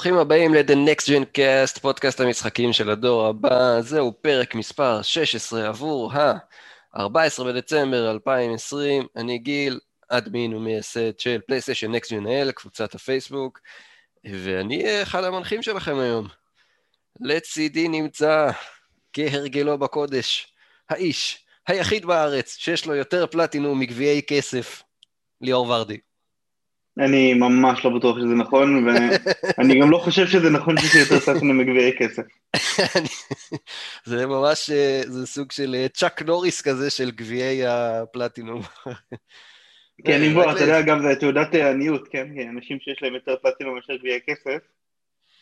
ברוכים הבאים ל-The Next Gen Cast, פודקאסט המשחקים של הדור הבא. זהו פרק מספר 16 עבור ה-14 בדצמבר 2020. אני גיל, אדמין ומייסד של פלייסטיישן Next Gen L, קבוצת הפייסבוק, ואני אחד המנחים שלכם היום. לצידי נמצא, כהרגלו בקודש, האיש היחיד בארץ שיש לו יותר פלטינום מגביעי כסף, ליאור ורדי. אני ממש לא בטוח שזה נכון, ואני גם לא חושב שזה נכון שיש לי יותר פלטינום מגביעי כסף. זה ממש, זה סוג של צ'אק נוריס כזה של גביעי הפלטינום. כן, אם כבר, אתה יודע, אגב, זה תעודת עניות, כן? אנשים שיש להם יותר פלטינום מאשר גביעי כסף,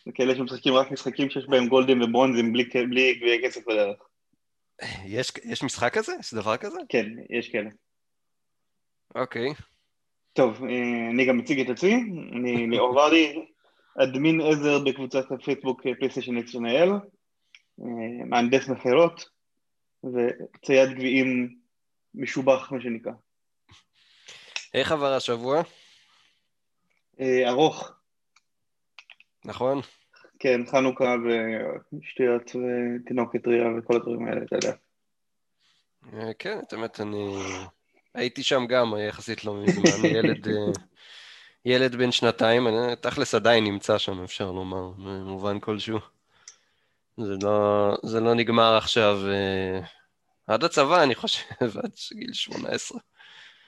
וכאלה שמשחקים רק משחקים שיש בהם גולדים וברונזים בלי גביעי כסף בדרך. יש, יש משחק כזה? יש דבר כזה? כן, יש כאלה. אוקיי. טוב, אה, אני גם מציג את עצמי, אני ליאור ורדי, אדמין עזר בקבוצת הפייסבוק פלייסטיישן אקסטרנאל, אה, מהנדס מכירות וצייד גביעים משובח, מה שנקרא. איך עבר השבוע? אה, ארוך. נכון? כן, חנוכה ושטויות ותינוקת טריה וכל הדברים האלה, אתה יודע. כן, את האמת, אני הייתי שם גם יחסית לא מזמן, ילד, ילד בן שנתיים, אני תכלס עדיין נמצא שם, אפשר לומר, במובן כלשהו. זה לא, זה לא נגמר עכשיו עד הצבא, אני חושב, עד גיל 18.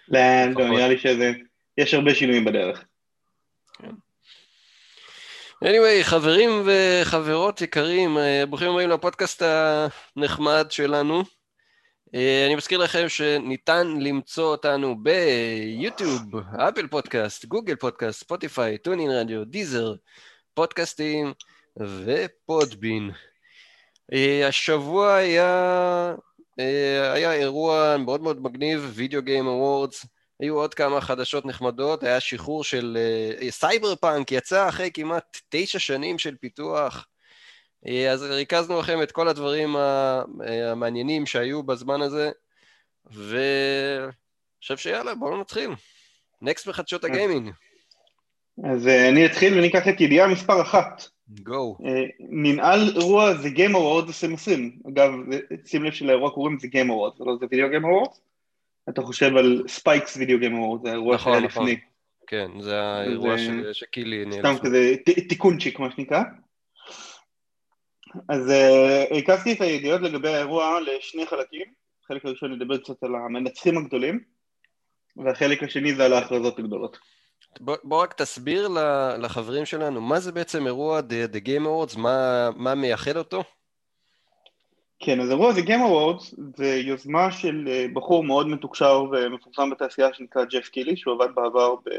לא, לא, נראה לי שזה, יש הרבה שינויים בדרך. כן. anyway, חברים וחברות יקרים, ברוכים הבאים לפודקאסט הנחמד שלנו. אני מזכיר לכם שניתן למצוא אותנו ביוטיוב, אפל פודקאסט, גוגל פודקאסט, ספוטיפיי, טונין רדיו, דיזר, פודקאסטים ופודבין. השבוע היה, היה אירוע מאוד מאוד מגניב, Video Game Awards, היו עוד כמה חדשות נחמדות, היה שחרור של סייבר פאנק, יצא אחרי כמעט תשע שנים של פיתוח. אז ריכזנו לכם את כל הדברים המעניינים שהיו בזמן הזה, ואני חושב שיאללה, בואו נתחיל. Next בחדשות הגיימינג. אז אני אתחיל ואני אקח את ידיעה מספר אחת. Go. ננעל אירוע זה Game Awards 2020. אגב, שים לב שלאירוע קוראים זה Game Awards, לא The Video Game Awards. אתה חושב על Spike's Video Game Awards, זה האירוע נכון, שהיה נכון. לפני. כן, זה האירוע שקילי ניהל. סתם כזה תיקונצ'יק מה שנקרא. אז אה, ריכזתי את הידיעות לגבי האירוע לשני חלקים, החלק הראשון נדבר קצת על המנצחים הגדולים, והחלק השני זה על ההכרזות הגדולות. בוא, בוא רק תסביר לחברים שלנו, מה זה בעצם אירוע The, The Game Awards, מה, מה מייחד אותו? כן, אז אירוע The Game Awards זה יוזמה של אה, בחור מאוד מתוקשר ומפורסם בתעשייה שנקרא ג'ף קילי, שהוא עבד בעבר ב...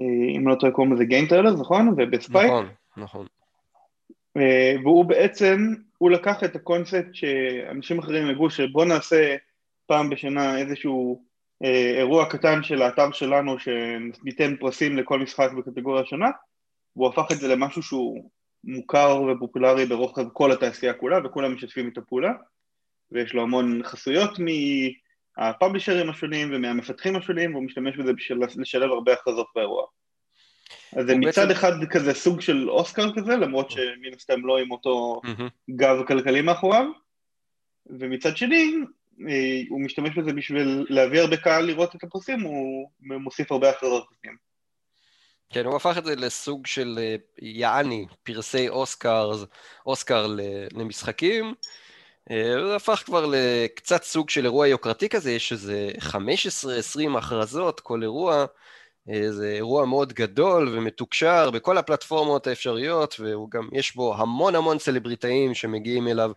אה, אם לא טועה קוראים לזה Game Trailers, נכון? ובספייק. נכון, נכון. והוא בעצם, הוא לקח את הקונספט שאנשים אחרים אמרו שבוא נעשה פעם בשנה איזשהו אה, אירוע קטן של האתר שלנו שניתן פרסים לכל משחק בקטגוריה שונה והוא הפך את זה למשהו שהוא מוכר ופופולרי ברוב כל התעשייה כולה וכולם משתפים איתו פעולה ויש לו המון חסויות מהפאבלישרים השונים ומהמפתחים השונים והוא משתמש בזה בשביל לשלב הרבה הכרזות באירוע אז זה מצד בעצם... אחד כזה סוג של אוסקר כזה, למרות שמן הסתם לא עם אותו גב כלכלי מאחוריו, ומצד שני, הוא משתמש בזה בשביל להביא הרבה קהל לראות את הפרסים, הוא מוסיף הרבה הכרזות פרסים. כן, הוא הפך את זה לסוג של יעני, פרסי אוסקר, אוסקר למשחקים. זה הפך כבר לקצת סוג של אירוע יוקרתי כזה, יש איזה 15-20 הכרזות כל אירוע. זה אירוע מאוד גדול ומתוקשר בכל הפלטפורמות האפשריות, והוא גם, יש בו המון המון סלבריטאים שמגיעים אליו,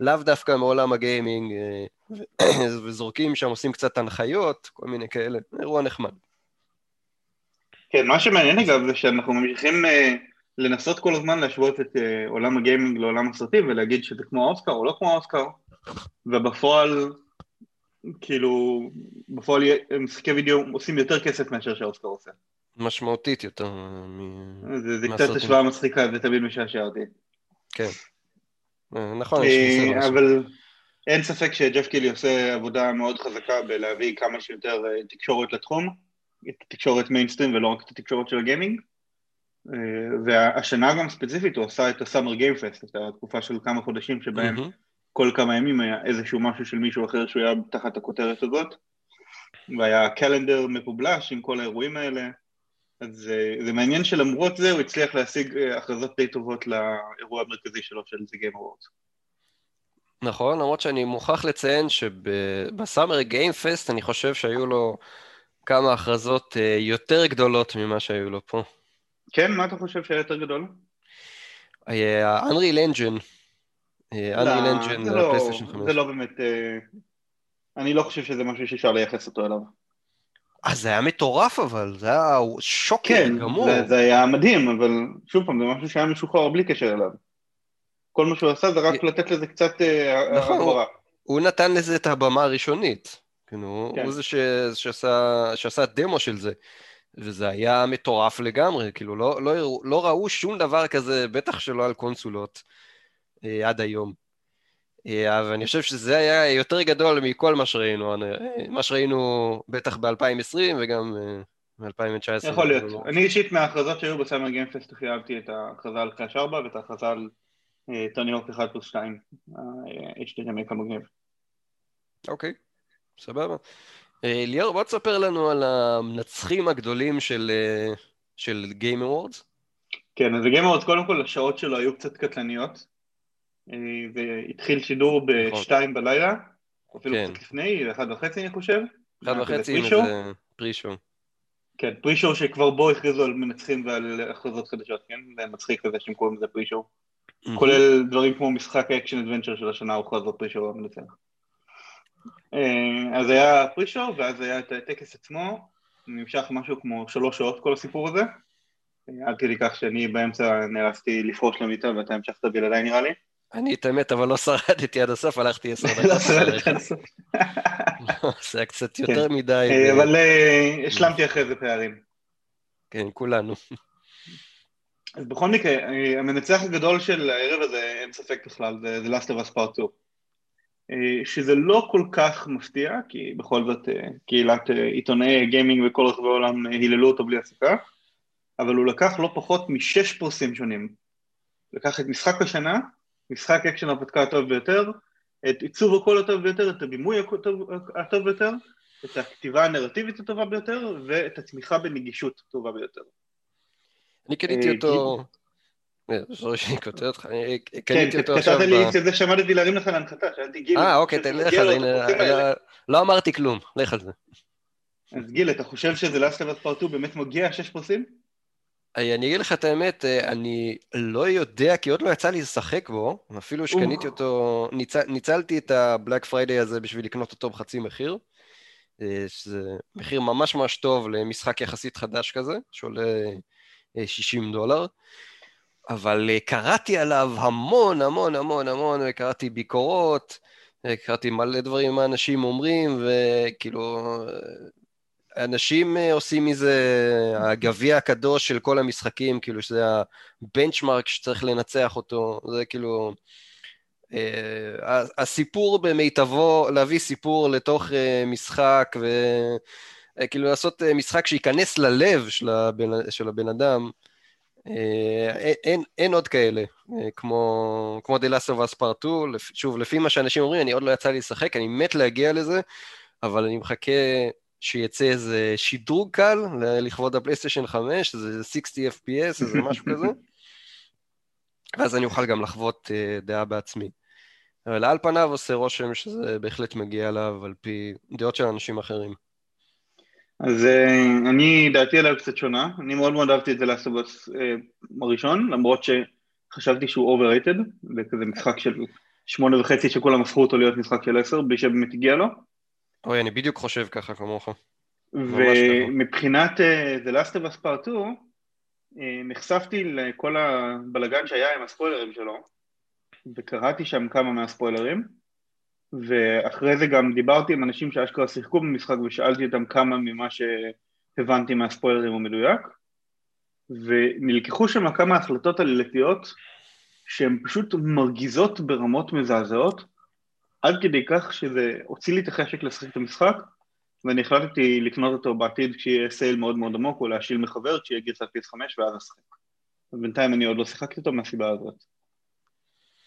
לאו דווקא מעולם הגיימינג, וזורקים שם, עושים קצת הנחיות, כל מיני כאלה, אירוע נחמד. כן, מה שמעניין אגב זה שאנחנו ממשיכים uh, לנסות כל הזמן להשוות את uh, עולם הגיימינג לעולם הסרטים ולהגיד שזה כמו האוסקר או לא כמו האוסקר, ובפועל כאילו, בפועל משחקי וידאו עושים יותר כסף מאשר שהאוסקר עושה. משמעותית יותר מ... זה, זה קצת השוואה מצחיקה, זה תמיד משעשע אותי. כן. אה, נכון, אה, אבל אין ספק שג'ף קילי עושה עבודה מאוד חזקה בלהביא כמה שיותר אה, תקשורת לתחום, את התקשורת מיינסטרים ולא רק את התקשורת של הגיימינג, והשנה גם ספציפית הוא עשה את הסאמר גיימפסט, את התקופה של כמה חודשים שבהם mm-hmm. כל כמה ימים היה איזשהו משהו של מישהו אחר שהוא היה תחת הכותרת הזאת, והיה קלנדר מפובלש עם כל האירועים האלה, אז זה, זה מעניין שלמרות זה הוא הצליח להשיג הכרזות די טובות לאירוע המרכזי שלו של The Game Awards. נכון, למרות שאני מוכרח לציין שבסאמר גיים פסט אני חושב שהיו לו כמה הכרזות אה, יותר גדולות ממה שהיו לו פה. כן? מה אתה חושב שהיה יותר גדול? ה-Unreal Engine. Unreal Engine זה לפלייסטיישן 5. זה לא באמת... אה, אני לא חושב שזה משהו שאפשר לייחס אותו אליו. אה, זה היה מטורף אבל, זה היה שוקר כן, גמור. כן, זה, זה היה מדהים, אבל שוב פעם, זה משהו שהיה משוחרר בלי קשר אליו. כל מה שהוא עשה זה רק לתת לזה קצת אה, נכון, הוא, הוא נתן לזה את הבמה הראשונית. כאילו, כן. הוא זה ש, שעשה, שעשה דמו של זה. וזה היה מטורף לגמרי, כאילו, לא, לא, לא ראו שום דבר כזה, בטח שלא על קונסולות, אה, עד היום. אה, אבל אני חושב שזה היה יותר גדול מכל מה שראינו, אה, מה שראינו בטח ב-2020 וגם אה, ב-2019. יכול להיות. אני אישית מההכרזות שהיו בסאמר גיימפסט הכי אהבתי את ההכרזה על קראש 4 ואת ההכרזה על טוני הוק 1 פלוס 2, ה-HD רמייק המגניב. אוקיי, סבבה. ליאור, בוא תספר לנו על המנצחים הגדולים של, של Game Awards. כן, אז ה-Game Awards קודם כל השעות שלו היו קצת קטלניות. והתחיל שידור נכון. בשתיים בלילה, אפילו כן. קצת לפני, אחד וחצי אני חושב. אחד וחצי עם איזה pre-show. כן, pre-show שכבר בו הכריזו על מנצחים ועל הכרזות חדשות, כן? זה מצחיק כזה שהם קוראים לזה pre-show. כולל דברים כמו משחק ה action adventure של השנה הוכרז ב-pre-show המנצח. אה, אז היה pre-show ואז היה את הטקס עצמו, נמשך משהו כמו שלוש שעות כל הסיפור הזה. עד כדי כך שאני באמצע נאלצתי לפרוש למיטה ואתה המשכת בלעדיי נראה לי. אני את האמת, אבל לא שרדתי עד הסוף, הלכתי עשר דקות. לא שרדתי עד הסוף. זה היה קצת יותר כן. מדי. אה, אבל אה, השלמתי אחרי זה פערים. כן, כולנו. אז בכל מקרה, אה, המנצח הגדול של הערב הזה, אין ספק בכלל, זה The Last of Us Part 2. שזה לא כל כך מפתיע, כי בכל זאת קהילת עיתונאי גיימינג וכל רכבי העולם היללו אותו בלי הפסקה, אבל הוא לקח לא פחות משש פרסים שונים. לקח את משחק השנה, משחק אקשן הרפתקה הטוב ביותר, את עיצוב הקול הטוב ביותר, את הבימוי הטוב, הטוב ביותר, את הכתיבה הנרטיבית הטובה ביותר, ואת התמיכה בנגישות הטובה ביותר. אני קניתי אה, אותו... sorry שאני קוטע אותך, אני קניתי אותו עכשיו... כן, כתבת לי את זה שעמדתי להרים לך להנחתה, שאלתי גיל... אה, אוקיי, על זה, לא אמרתי כלום, לך על זה. אז גיל, אתה חושב ש-The Last of Us Part 2 באמת מגיע שש פרסים? אה, אני אגיד לך את האמת, אה, אני לא יודע, כי עוד לא יצא לי לשחק בו, אפילו שקניתי אותו, ניצל, ניצלתי את ה-Black Friday הזה בשביל לקנות אותו בחצי מחיר, אה, שזה מחיר ממש ממש טוב למשחק יחסית חדש כזה, שעולה 60 דולר, אבל קראתי עליו המון המון המון המון, וקראתי ביקורות, קראתי מלא דברים מה אנשים אומרים, וכאילו אנשים אה, עושים מזה הגביע הקדוש של כל המשחקים, כאילו שזה הבנצ'מרק שצריך לנצח אותו, זה כאילו... אה, הסיפור במיטבו, להביא סיפור לתוך אה, משחק וכאילו לעשות משחק שייכנס ללב של הבן, של הבן אדם, אין, אין עוד כאלה, כמו, כמו The Last of Us Part 2, שוב, לפי מה שאנשים אומרים, אני עוד לא יצא לי לשחק, אני מת להגיע לזה, אבל אני מחכה שיצא איזה שידרוג קל לכבוד הפלייסטיישן 5, איזה 60 FPS, איזה משהו כזה, ואז אני אוכל גם לחוות uh, דעה בעצמי. אבל על פניו עושה רושם שזה בהחלט מגיע אליו על פי דעות של אנשים אחרים. אז uh, אני, דעתי עליו קצת שונה, אני מאוד מאוד אהבתי את זה לאסובוס uh, הראשון, למרות שחשבתי שהוא overrated, זה כזה משחק של שמונה וחצי שכולם הפכו אותו להיות משחק של עשר, בלי שבאמת הגיע לו. אוי, אני בדיוק חושב ככה כמוך. ומבחינת uh, The Last of Us Part 2, uh, נחשפתי לכל הבלגן שהיה עם הספוילרים שלו, וקראתי שם כמה מהספוילרים, ואחרי זה גם דיברתי עם אנשים שאשכרה שיחקו במשחק ושאלתי אותם כמה ממה שהבנתי מהספוילרים הוא מדויק, ונלקחו שם כמה החלטות עלילתיות שהן פשוט מרגיזות ברמות מזעזעות, עד כדי כך שזה הוציא לי את החשק לשחק את המשחק, ואני החלטתי לקנות אותו בעתיד כשיהיה sale מאוד מאוד עמוק, או להשאיל מחבר כשיהיה גרסת PS5 ואז אשחק. בינתיים אני עוד לא שיחקתי אותו מהסיבה הזאת.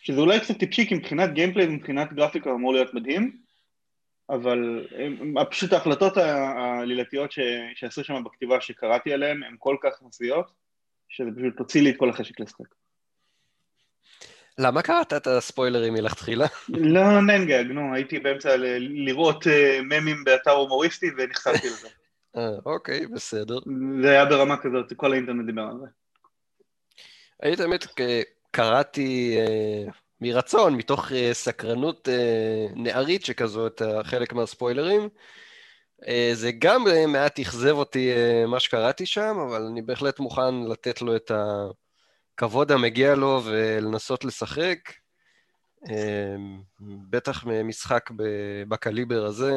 שזה אולי קצת טיפשי, כי מבחינת gameplay ומבחינת גרפיקה אמור להיות מדהים, אבל פשוט ההחלטות העלילתיות שעשו שם בכתיבה שקראתי עליהן הן כל כך מסיעות, שזה פשוט הוציא לי את כל החשק לשחק. למה קראת את הספוילרים מלכתחילה? לא ננגג, נו, הייתי באמצע לראות אה, ממים באתר הומוריסטי ונחשפתי לזה. אה, אוקיי, בסדר. זה היה ברמה כזאת, כל האינטרנט דיבר על זה. אני קראתי אה, מרצון, מתוך סקרנות נערית שכזו, את חלק מהספוילרים. זה גם מעט אכזב אותי מה שקראתי שם, אבל אני בהחלט מוכן לתת לו את ה... הכבוד המגיע לו ולנסות לשחק. אמ, בטח משחק בקליבר הזה,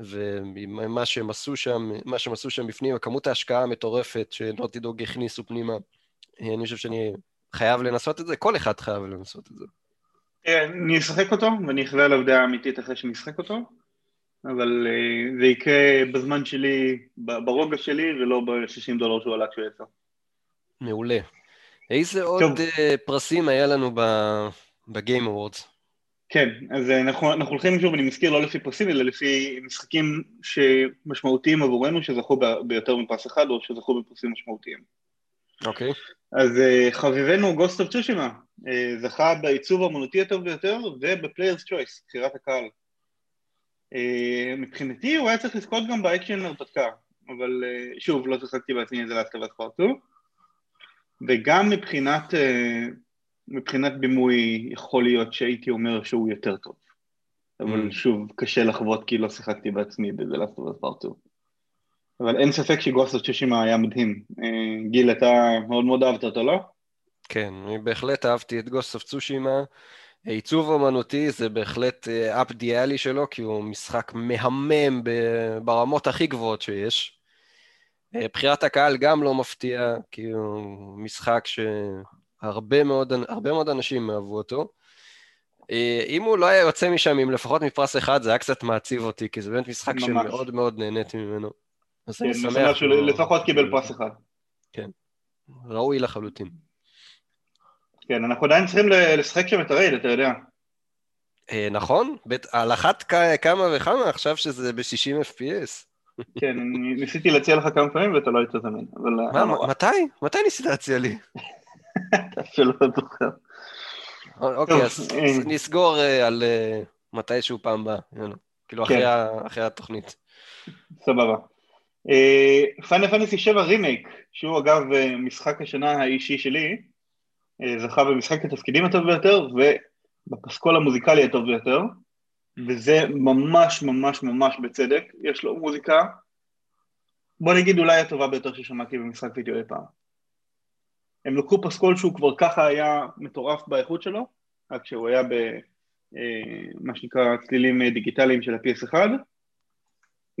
ומה שהם עשו שם, מה שהם עשו שם בפנים, הכמות ההשקעה המטורפת שנוטי דוג הכניסו פנימה, אני חושב שאני חייב לנסות את זה, כל אחד חייב לנסות את זה. כן, אני אשחק אותו, ואני אחווה עליו דעה אמיתית אחרי שאני אשחק אותו, אבל אה, זה יקרה בזמן שלי, ברוגע שלי, ולא ב-60 דולר שהוא עלה כשהוא יצא. מעולה. איזה עוד טוב. אה, פרסים היה לנו ב-Game Awards? כן, אז אה, אנחנו, אנחנו הולכים שוב, אני מזכיר, לא לפי פרסים, אלא לפי משחקים שמשמעותיים עבורנו, שזכו ביותר מפרס אחד, או שזכו בפרסים משמעותיים. אוקיי. Okay. אז אה, חביבנו Ghost of Tsushima זכה בעיצוב האמנותי הטוב ביותר ובפליירס צ'וייס, בחירת הקהל. מבחינתי הוא היה צריך לזכות גם באקשן הרפתקה, אבל שוב, לא שיחקתי בעצמי את The Last of Us Part 2. וגם מבחינת, אה, מבחינת בימוי יכול להיות שהייתי אומר שהוא יותר טוב. אבל mm. שוב, קשה לחוות כי לא שיחקתי בעצמי בזה לאסטרוס פארטו. אבל אין ספק ש-Ghost of Tsushima היה מדהים. אה, גיל, אתה מאוד מאוד אהבת אותו, לא? כן, אני בהחלט אהבתי את Ghost of Tsushima. עיצוב אומנותי זה בהחלט אפ אה, דיאלי שלו, כי הוא משחק מהמם ברמות הכי גבוהות שיש. אה, בחירת הקהל גם לא מפתיע, כי הוא משחק שהרבה מאוד, מאוד אנשים אהבו אותו. אה, אם הוא לא היה יוצא משם עם לפחות מפרס אחד, זה היה קצת מעציב אותי, כי זה באמת משחק ממש. שמאוד מאוד נהניתי ממנו. אז כן, אני שמח. שהוא לפחות קיבל פרס אחד. כן, ראוי לחלוטין. כן, אנחנו עדיין צריכים לשחק שם את הרייד, אתה יודע. אה, נכון, על אחת כמה וכמה, עכשיו שזה ב-60 FPS. כן, ניסיתי להציע לך כמה פעמים ואתה לא היית זמין, אבל... אה, מה, מתי? מתי ניסית להציע לי? אפילו לא זוכר. אוקיי, אז אה, נסגור אה, על מתישהו פעם הבאה, כאילו כן. אחרי התוכנית. סבבה. Final Fantasy 7 רימייק, שהוא אגב משחק השנה האישי שלי, זכה במשחק התפקידים הטוב ביותר ובפסקול המוזיקלי הטוב ביותר. וזה ממש ממש ממש בצדק, יש לו מוזיקה, בוא נגיד אולי הטובה ביותר ששמעתי במשחק וידאו אי פעם. הם לקחו פסקול שהוא כבר ככה היה מטורף באיכות שלו, רק כשהוא היה במה אה, שנקרא צלילים אה, דיגיטליים של ה-PS1,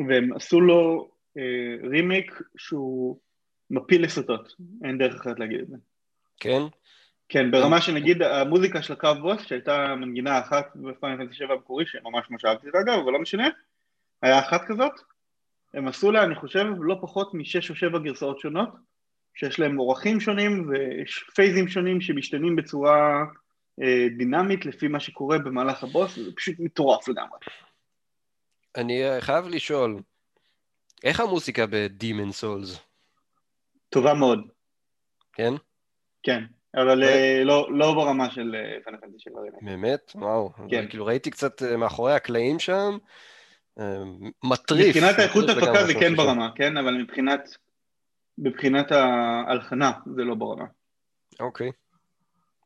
והם עשו לו אה, רימייק שהוא מפיל לסוטות, אין דרך אחרת להגיד את זה. כן? כן, ברמה שנגיד המוזיקה של הקרב בוס, שהייתה מנגינה אחת בפיינל פנטסי 7 המקורי, שממש ממש אהבתי אותה אגב, אבל לא משנה, היה אחת כזאת, הם עשו לה, אני חושב, לא פחות משש או שבע גרסאות שונות, שיש להם אורחים שונים ופייזים שונים שמשתנים בצורה אה, דינמית לפי מה שקורה במהלך הבוס, זה פשוט מטורף לגמרי. אני אה, חייב לשאול, איך המוזיקה בדימן סולס? טובה מאוד. כן? כן. אבל אה, לא, לא ברמה של פאנל פנטסי של באמת? וואו. כן. כאילו ראיתי קצת אה, מאחורי הקלעים שם, אה, מטריף. מבחינת האיכות הפקה זה כן ברמה, כן? אבל מבחינת, מבחינת ההלחנה זה לא ברמה. אוקיי,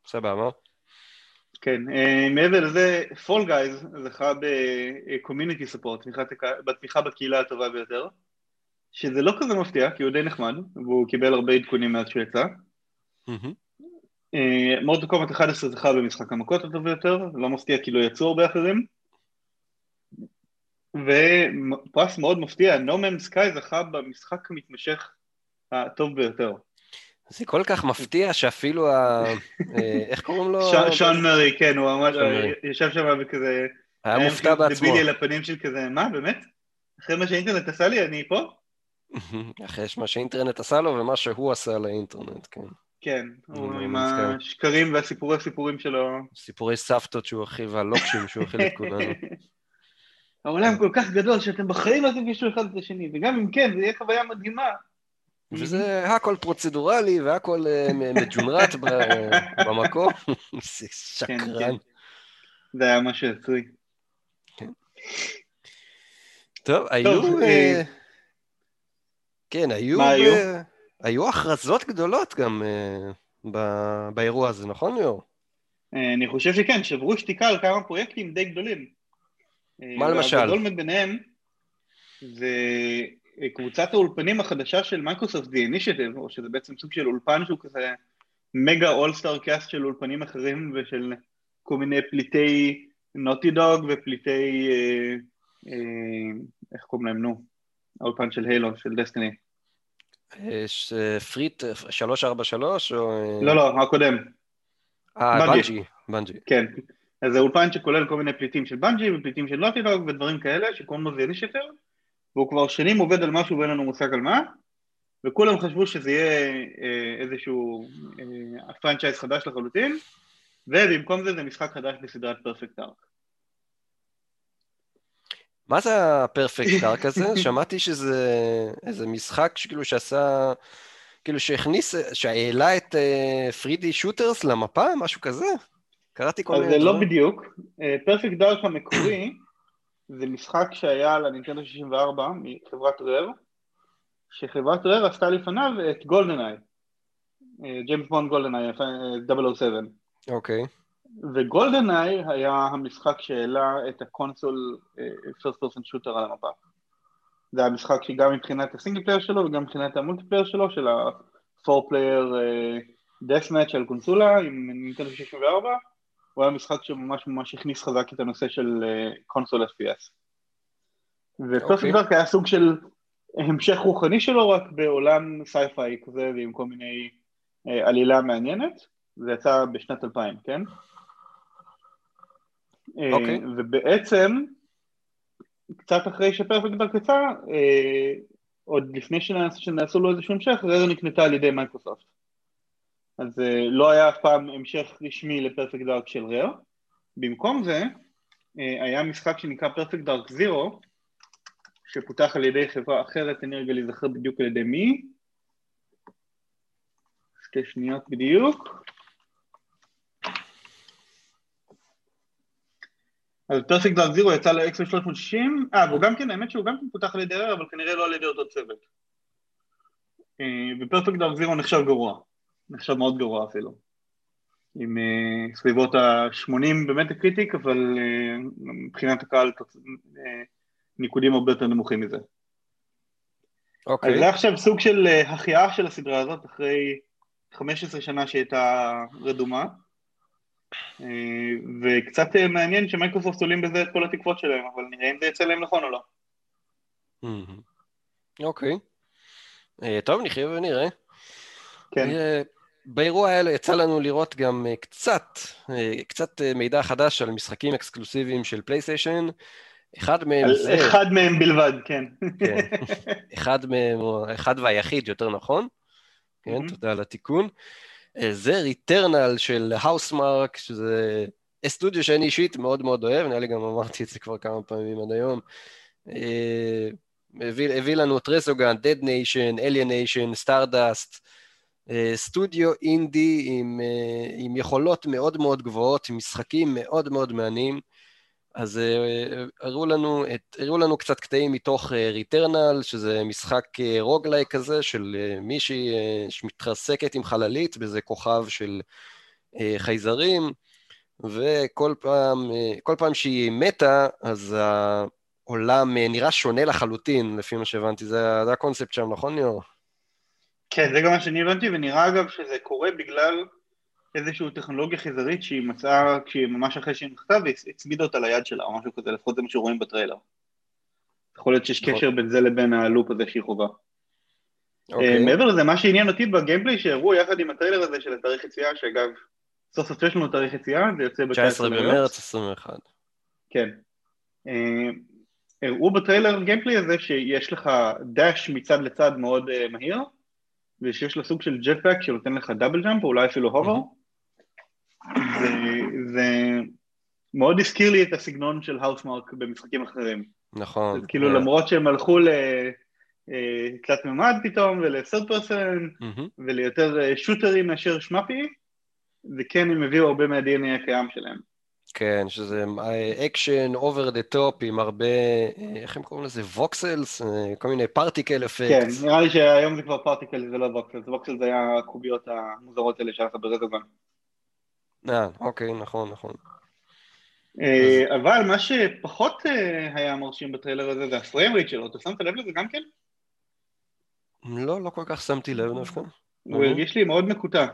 סבבה. כן, מעבר לזה, Fall Guys זכה ב-community support, בתמיכה בקהילה הטובה ביותר, שזה לא כזה מפתיע, כי הוא די נחמד, והוא קיבל הרבה עדכונים מאז שהוא יצא. Mortal Kombat 11 זכה במשחק המכות הטוב ביותר, לא מפתיע כי לא יצאו הרבה אחרים. ופרס מאוד מפתיע, No Man's Sky זכה במשחק המתמשך הטוב ביותר. זה כל כך מפתיע שאפילו ה... אה, איך קוראים לו? שון מרי, כן, הוא ממש ישב שם וכזה... היה מופתע בעצמו. דבילי על הפנים של כזה, מה, באמת? אחרי מה שהאינטרנט עשה לי, אני פה? אחרי מה שהאינטרנט עשה לו ומה שהוא עשה לאינטרנט, כן. כן, הוא עם. השקרים והסיפורי סיפורים שלו. סיפורי סבתות שהוא אכיל והלוקשים שהוא אכיל את כולנו. העולם כל כך גדול שאתם בחיים לא תפגשו אחד את השני, וגם אם כן, זה יהיה חוויה מדהימה. וזה הכל פרוצדורלי והכל אה, מג'ונרט במקום. זה כן, שקרן. זה היה משהו עצוי. טוב, היו... אה, אה, כן, היו... מה היו? היו הכרזות גדולות גם אה, ב- באירוע הזה, נכון ליאור? אה, אני חושב שכן, שברו שתיקה על כמה פרויקטים די גדולים. אה, מה למשל? והגדול מביניהם זה קבוצת האולפנים החדשה של מייקרוסופט, The Initiative, או שזה בעצם סוג של אולפן שהוא כזה mega all-star cast של אולפנים אחרים ושל כל מיני פליטי Naughty Dog ופליטי, אה, אה, איך קוראים להם, נו? האולפן של Halo, של Destiny. יש אה, פריט אה, 343 או... אה, לא, לא, הקודם, אה, Bungie. Bungie. כן. אז זה אולפן שכולל כל מיני פליטים של בנג'י ופליטים של Naughty Dog ודברים כאלה, שקוראים לו The Initiative, והוא כבר שנים עובד על משהו ואין לנו מושג על מה, וכולם חשבו שזה יהיה אה, איזשהו אה, franchise חדש לחלוטין, ובמקום זה זה משחק חדש בסדרת Perfect Dark. מה זה ה-Perfect Dark הזה? שמעתי שזה איזה משחק שכאילו שעשה, כאילו שהכניס, שהעלה את ה-3D shooters למפה, משהו כזה? קראתי כל אז מיני זה לא. בדיוק, Perfect Dark המקורי זה משחק שהיה על הנינטנדו 64 מחברת Rare, שחברת Rare עשתה לפניו את GoldenEye, James Bond GoldenEye, 007. אוקיי, ו-GoldenEye היה המשחק שהעלה את ה-console first person shooter על המפה. זה היה משחק שגם מבחינת ה-single player שלו וגם מבחינת ה-multiplayer שלו, של ה-4 player אה, death match על קונסולה עם נינטנדו 64, הוא היה משחק שממש ממש הכניס חזק את הנושא של אה, console FPS. ו-Perfect אוקיי. Dark היה סוג של המשך רוחני שלו רק בעולם sci-fi כזה ועם כל מיני אה, עלילה מעניינת, זה יצא בשנת 2000, כן? אה, אוקיי. ובעצם, קצת אחרי ש-Perfect Dark יצא, אה, עוד לפני שנעשו, לו איזשהו המשך, Rare נקנתה על ידי מייקרוסופט. אז אה, לא היה אף פעם המשך רשמי ל Perfect Dark של Rare. במקום זה, היה משחק שנקרא Perfect Dark Zero, שפותח על ידי חברה אחרת, אני רגע להיזכר בדיוק על ידי מי. שתי שניות בדיוק. אז Perfect Dark Zero יצא ל-X 360, אה, והוא גם כן, האמת שהוא גם כן פותח על ידי Rare, אבל כנראה לא על ידי אותו צוות. אה, ופרפקט דארק זירו נחשב גרוע, נחשב מאוד גרוע אפילו. עם אה, סביבות ה-80 באמת הקריטיק, אבל אה, מבחינת הקהל ניקודים הרבה יותר נמוכים מזה. אז אוקיי. זה עכשיו סוג של אה, החייאה של הסדרה הזאת אחרי 15 שנה שהייתה רדומה. אה, וקצת אה, מעניין שמייקרוסופט עולים בזה את כל התקוות שלהם, אבל נראה אם זה יצא להם נכון או לא. מהמם. אוקיי. אה, טוב, נחיה ונראה. כן, באירוע האלה יצא לנו לראות גם קצת, קצת מידע חדש על משחקים אקסקלוסיביים של פלייסטיישן. אחד מהם זה, אחד מהם בלבד, כן. כן, אחד מהם, או אחד והיחיד, יותר נכון. כן, מהמם. תודה על התיקון. אה, זה Returnal של Housemarque, שזה סטודיו שאני אישית מאוד מאוד אוהב, נראה לי גם אמרתי את זה כבר כמה פעמים עד היום. אה, הביא, הביא לנו את רסוגן, Dead Nation, Alienation, Stardust, אה, סטודיו אינדי עם, עם יכולות מאוד מאוד גבוהות, עם משחקים מאוד מאוד מעניינים. אז אה, הראו לנו, את, הראו לנו קצת קטעים מתוך ריטרנל, שזה משחק אה, רוגלייק כזה, של אה, מישהי אה, שמתרסקת עם חללית באיזה כוכב של אה, חייזרים, וכל פעם, אה, כל פעם שהיא מתה, אז העולם אה, נראה שונה לחלוטין, לפי מה שהבנתי. זה, זה הקונספט שם, נכון, ליאור? כן, זה גם מה שאני הבנתי, ונראה אגב שזה קורה בגלל איזושהי טכנולוגיה חייזרית שהיא מצאה, כשהיא ממש אחרי שהיא נכתב, והיא הצמידה אותה ליד שלה, או משהו כזה, לפחות זה מה שרואים בטריילר. יכול להיות שיש נכון. קשר בין זה לבין הלופ הזה שהיא חובה. אוקיי. אה, מעבר לזה, מה שעניין אותי בגיימפליי שהראו יחד עם הטריילר הזה של התאריך יציאה, שאגב, סוף סוף יש לנו תאריך יציאה, זה יוצא ב-19 19 במרץ 21. כן. אה, הראו בטריילר gameplay הזה שיש לך dash מצד לצד מאוד אה, מהיר, ושיש לה סוג של jetpack שנותן לך double jump, או אולי אפילו hover. זה מאוד הזכיר לי את הסגנון של Housemarque במשחקים אחרים. נכון. אז כאילו למרות שהם הלכו לתלת מימד פתאום, ול third person, וליותר shooter י מאשר shmup י, וכן הם הביאו הרבה מה-DNA הקיים שלהם. כן, שזה אקשן over the top עם הרבה, איך הם קוראים לזה? voxels? כל מיני particle effect. כן, נראה לי שהיום זה כבר particle, זה לא voxels, voxels זה היה הקוביות המוזרות האלה שהיה לך ב Resogun. אה, אוקיי, נכון, נכון. אבל מה שפחות היה מרשים בטריילר הזה זה ה frame rate שלו, אתה שמת לב לזה גם כן? לא, לא כל כך שמתי לב דווקא. הוא הרגיש לי מאוד מקוטע.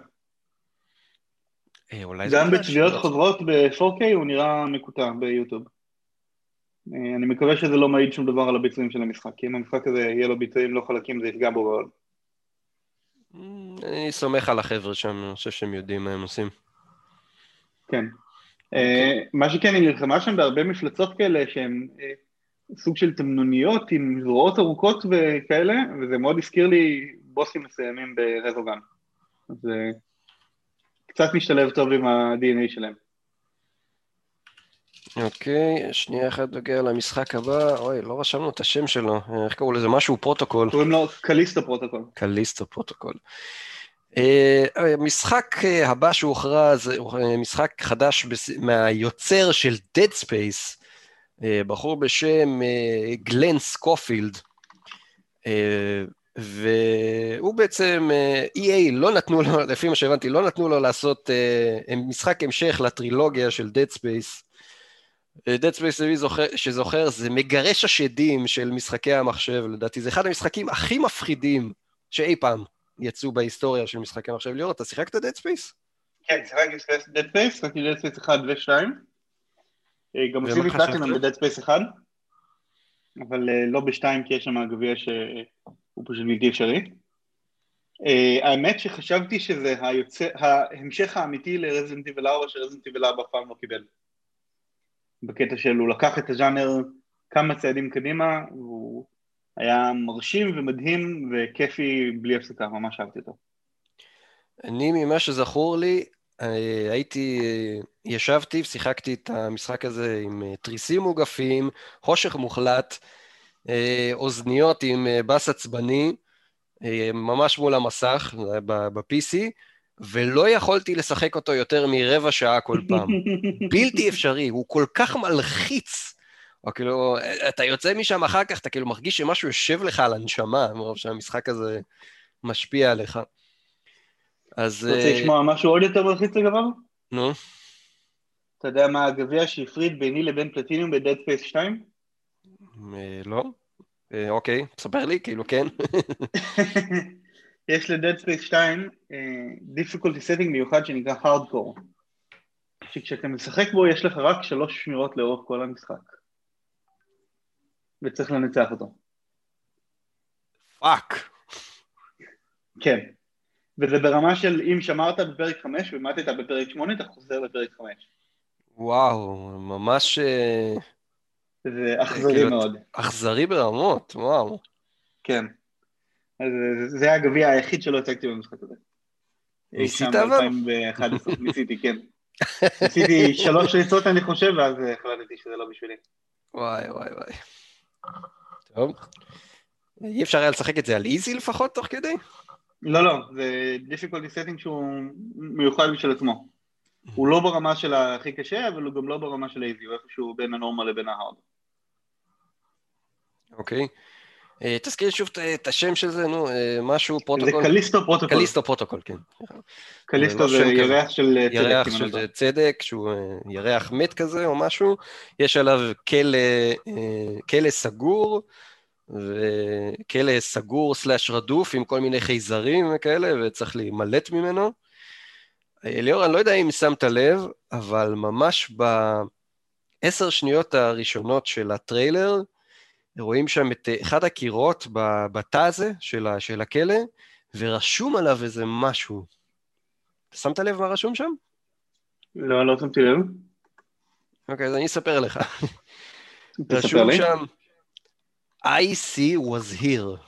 אה, גם בצביעות חוזרות ב-4K הוא נראה מקוטע ביוטיוב. אה, אני מקווה שזה לא מעיד שום דבר על הביצועים של המשחק, כי אם המשחק הזה יהיה לו ביצועים לא חלקים זה יפגע בו מאוד. אני סומך על החבר'ה שם, אני חושב שהם יודעים מה הם עושים. כן. אה, מה שכן, היא נלחמה שם בהרבה מפלצות כאלה שהן סוג של תמנוניות עם זרועות ארוכות וכאלה, וזה מאוד הזכיר לי בוסים מסוימים ב Resogun. אז קצת משתלב טוב עם ה-DNA שלהם. אוקיי, שנייה אחת נוגע למשחק הבא, אוי, לא רשמנו את השם שלו, איך קראו לזה? משהו פרוטוקול. קוראים לו Callisto Protocol. Callisto Protocol. המשחק הבא שהוכרז, זה משחק חדש מהיוצר של Dead Space, בחור בשם גלן סקופילד. והוא בעצם, EA לא נתנו לו, לפי מה שהבנתי, לא נתנו לו לעשות משחק המשך לטרילוגיה של Dead Space. Dead Space, זוכר, שזוכר, זה מגרש השדים של משחקי המחשב, לדעתי. זה אחד המשחקים הכי מפחידים שאי פעם יצאו בהיסטוריה של משחקי המחשב. ליאור, אתה שיחקת Dead Space? כן, שיחקתי Dead Space, שיחקתי Dead Space 1 ו-2. גם עשיתי פלטינום ב-Dead Space 1, אבל לא ב-2 כי יש שם גביע ש... הוא פשוט בלתי אפשרי. Uh, האמת שחשבתי שזה ההמשך האמיתי לרזנט איבל 4 שרזנט איבל 4 אף פעם לא קיבל. בקטע של הוא לקח את הז'אנר כמה צעדים קדימה, והוא היה מרשים ומדהים וכיפי בלי הפסקה, ממש אהבתי אותו. אני ממה שזכור לי, אה, הייתי, ישבתי ושיחקתי את המשחק הזה עם אה, תריסים מוגפים, חושך מוחלט, אה, אוזניות עם אה, בס עצבני, אה, ממש מול המסך, ב-PC, ולא יכולתי לשחק אותו יותר מרבע שעה כל פעם. בלתי אפשרי, הוא כל כך מלחיץ. או כאילו, אתה יוצא משם אחר כך, אתה כאילו מרגיש שמשהו יושב לך על הנשמה, מרוב שהמשחק הזה משפיע עליך. אז... אתה רוצה לשמוע משהו עוד יותר מלחיץ לגביו? נו. אתה יודע מה הגביע שהפריד ביני לבין פלטיניום ב-Dead Space 2? לא. אוקיי, ספר לי, כאילו כן. יש ל-Dead Space 2 difficulty setting מיוחד שנקרא Hardcore. שכשאתה משחק בו יש לך רק שלוש שמירות לאורך כל המשחק. וצריך לנצח אותו. fuck. כן. וזה ברמה של אם שמרת בפרק 5 ומתת בפרק 8, אתה חוזר לפרק 5. וואו, ממש... זה אכזרי כאילו, מאוד. אכזרי ברמות, וואו. כן. אז זה הגביע היחיד שלא השגתי במשחק הזה. ניסית אבל? ניסיתי, כן. ניסיתי שלוש ריצות אני חושב, ואז החלטתי שזה לא בשבילי. וואי וואי וואי. טוב. אי אפשר היה לשחק את זה על easy לפחות תוך כדי? לא, לא, זה difficulty setting שהוא מיוחד בשביל עצמו. הוא לא ברמה של הכי קשה, אבל הוא גם לא ברמה של easy, הוא איפשהו בין ה normal לבין ה hard. אוקיי. אה, תזכיר שוב את השם של זה, נו, אה, משהו פרוטוקול. זה Callisto Protocol. Callisto Protocol, כן. Callisto אה, זה ירח של צדק. ירח של צדק, שהוא ירח מת כזה או משהו. יש עליו כלא סגור, וכלא סגור סלאש רדוף עם כל מיני חייזרים וכאלה, וצריך להימלט ממנו. ליאור, אני לא יודע אם שמת לב, אבל ממש בעשר שניות הראשונות של הטריילר, רואים שם את אחד הקירות בתא הזה של, של הכלא, ורשום עליו איזה משהו. שמת לב מה רשום שם? לא, לא שמתי לב. אוקיי, אז אני אספר לך. רשום שם, I see was here.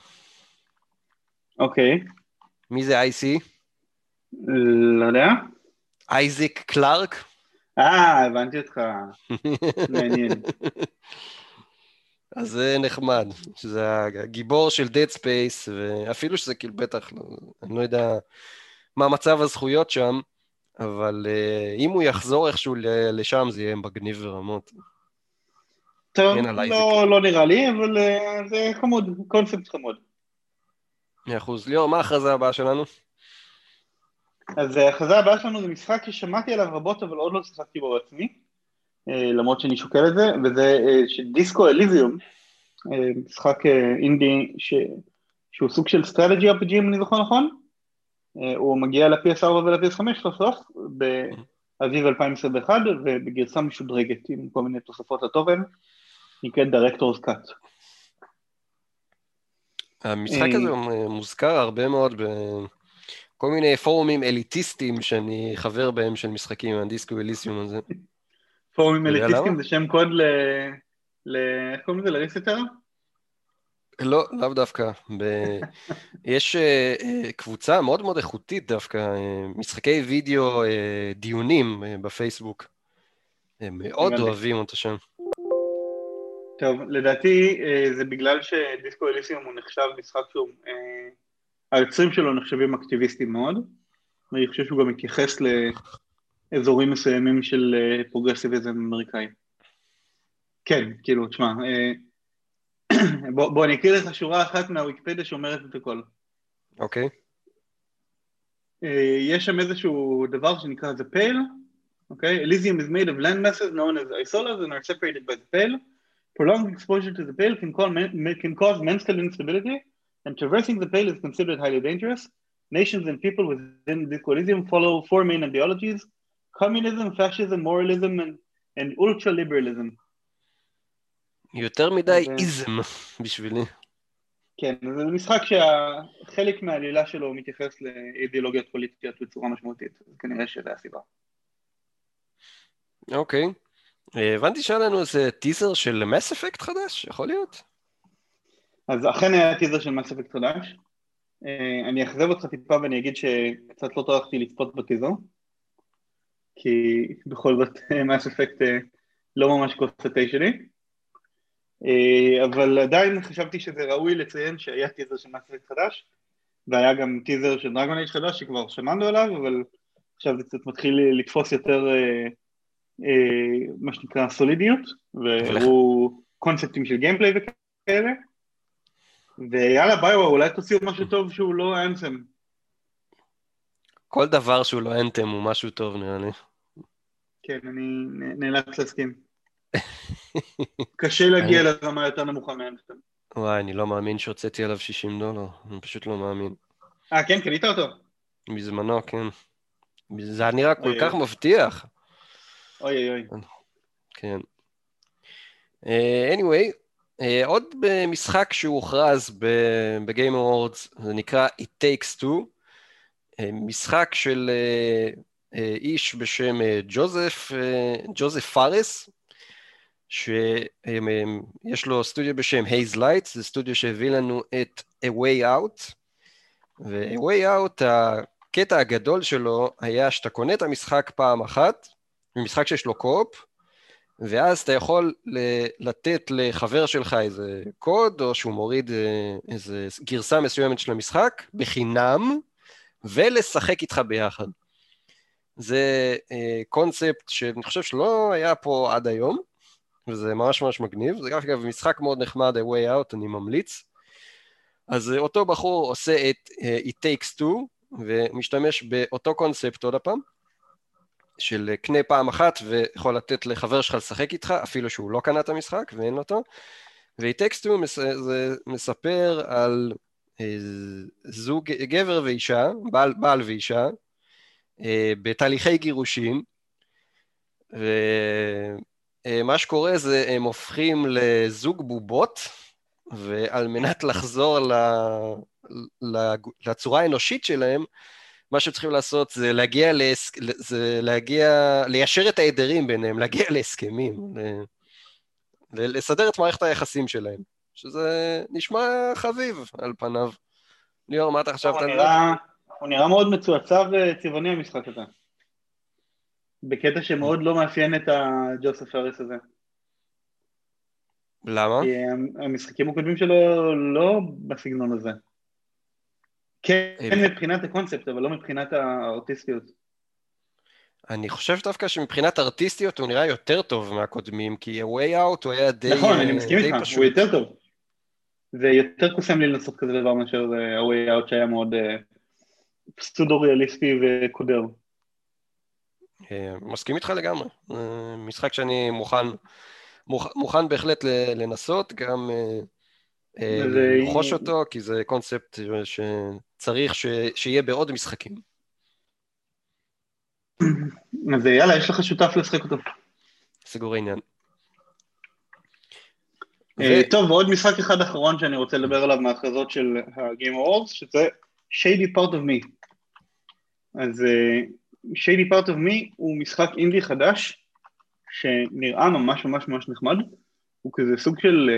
אוקיי. מי זה IC? לא יודע. אייזיק קלארק? אה, הבנתי אותך. מעניין. אז זה נחמד, שזה הגיבור של Dead Space, ואפילו שזה כאילו בטח, אני לא יודע מה מצב הזכויות שם, אבל uh, אם הוא יחזור איכשהו לשם זה יהיה מגניב ורמות. טוב, לא, לא נראה לי, אבל uh, זה חמוד, קונספט חמוד. מאה אחוז. ליאור, מה ההכרזה הבאה שלנו? אז ההכרזה הבאה שלנו זה משחק ששמעתי עליו רבות, אבל עוד לא שיחקתי בו בעצמי, אה, למרות שאני שוקל את זה, וזה של Disco Elysium, משחק אינדי ש... שהוא סוג של strategy RPG, אם אני זוכר נכון. הוא מגיע ל-PS4 ול-PS5 סוף סוף, באביב 2021, ובגרסה משודרגת עם כל מיני תוספות לתוכן, נקראת Director's Cut. המשחק הזה מוזכר הרבה מאוד בכל מיני פורומים אליטיסטיים שאני חבר בהם של משחקים, ה Disco Elysium הזה. פורומים אליטיסטיים זה שם קוד ל... איך קוראים לזה? לריסטר? לא, לאו דווקא. ב... יש uh, uh, קבוצה מאוד מאוד איכותית דווקא, uh, משחקי וידאו, דיונים בפייסבוק. הם מאוד אוהבים אותו שם. טוב, לדעתי זה בגלל שדיסקו אליסיום הוא נחשב משחק שהוא, היוצרים שלו נחשבים אקטיביסטים מאוד, ואני חושב שהוא גם מתייחס לאזורים מסוימים של uh, פרוגרסיביזם אמריקאי. כן, כאילו, תשמע, uh, בוא, בוא אני אקריא לך שורה אחת מהוויקיפדיה שאומרת את הכל. אוקיי. Okay. יש שם איזשהו דבר שנקרא The Pale, אוקיי? Okay? Elysium is made of land masses known as isolas and are separated by the pale. Prolonged exposure to the pale can, call, can cause mental instability, and traversing the pale is considered highly dangerous. Nations and people within this Elysium follow four main ideologies, communism, fascism, moralism, and, and ultra-liberalism. יותר מדי איזם בשבילי. כן, זה משחק שהחלק מהעלילה שלו מתייחס לאידיאולוגיות פוליטיות בצורה משמעותית, אז כנראה שזה הסיבה. אוקיי. אה, הבנתי שהיה לנו איזה טיזר של מס אפקט חדש, יכול להיות? אז אכן היה טיזר של מס אפקט חדש. אה, אני אכזב אותך טיפה ואני אגיד שקצת לא טרחתי לצפות בטיזר, כי בכל זאת מס אפקט אה, לא ממש כוס התה שלי. אה, אבל עדיין חשבתי שזה ראוי לציין שהיה טיזר של מאסטרית חדש והיה גם טיזר של דרגון אייג' חדש שכבר שמענו עליו אבל עכשיו זה קצת מתחיל לתפוס יותר אה, אה, מה שנקרא סולידיות והראו קונספטים של גיימפליי וכאלה. ויאללה ביו אולי תוציאו משהו טוב שהוא לא אנתם כל דבר שהוא לא אנתם הוא משהו טוב נראה לי כן אני נאלץ להסכים קשה להגיע לרמה יותר נמוכה מאנת'ם. וואי, אני לא מאמין שהוצאתי עליו 60 דולר, אני פשוט לא מאמין. אה, כן? קנית אותו? בזמנו, כן. זה היה נראה כל כך מבטיח. אוי אוי אוי. כן. Uh, anyway, uh, עוד משחק שהוכרז ב Game Awards, זה נקרא It Takes Two, uh, משחק של איש בשם ג'וזף, uh, ג'וזף פארס, שיש לו סטודיו בשם Hazelight, זה סטודיו שהביא לנו את A Way Out, ו-A Way Out, הקטע הגדול שלו היה שאתה קונה את המשחק פעם אחת, משחק שיש לו קופ, ואז אתה יכול לתת לחבר שלך איזה קוד, או שהוא מוריד אה, איזה גרסה מסוימת של המשחק, בחינם, ולשחק איתך ביחד. זה קונספט uh, שאני חושב שלא היה פה עד היום, וזה ממש ממש מגניב. זה אגב משחק מאוד נחמד, A Way Out, אני ממליץ. אז אה, אותו בחור עושה את uh, It Takes Two, ומשתמש באותו קונספט עוד הפעם, של אה, קנה פעם אחת ויכול לתת לחבר שלך לשחק איתך, אפילו שהוא לא קנה את המשחק ואין אותו. ו-It Takes Two מס, זה מספר על זוג, גבר ואישה, בעל, בעל ואישה, בתהליכי גירושים, ו... אה, מה שקורה זה הם הופכים לזוג בובות, ועל מנת לחזור ל... לצורה האנושית שלהם, מה שהם צריכים לעשות זה להגיע, להס... זה להגיע, ליישר את ההדרים ביניהם, להגיע להסכמים, ל... לסדר את מערכת היחסים שלהם, שזה נשמע חביב על פניו. ליאור, מה אתה חשבת על זה? הוא נראה מאוד מצועצע וצבעוני המשחק הזה. בקטע שמאוד לא מאפיין את הג'וסף אריס הזה. למה? כי המשחקים הקודמים שלו לא בסגנון הזה. כן מבחינת הקונספט, אבל לא מבחינת הארטיסטיות. אני חושב דווקא שמבחינת ארטיסטיות הוא נראה יותר טוב מהקודמים, כי ה-way out הוא היה די פשוט. נכון, אני מסכים איתך, הוא יותר טוב. זה יותר קוסם לי לנסות כזה דבר מאשר ה-way out שהיה מאוד פסודו-ריאליסטי וקודר. מסכים איתך לגמרי. משחק שאני מוכן, מוכן בהחלט לנסות, גם ללחוש אותו, כי זה קונספט שצריך שיהיה בעוד משחקים. אז יאללה, יש לך שותף לשחק אותו. סגור העניין. טוב, ועוד משחק אחד אחרון שאני רוצה לדבר עליו מההכרזות של ה-Game Awards, שזה Shady Part of Me. אז Shady Part of Me הוא משחק אינדי חדש, שנראה ממש ממש ממש נחמד. הוא כזה סוג של,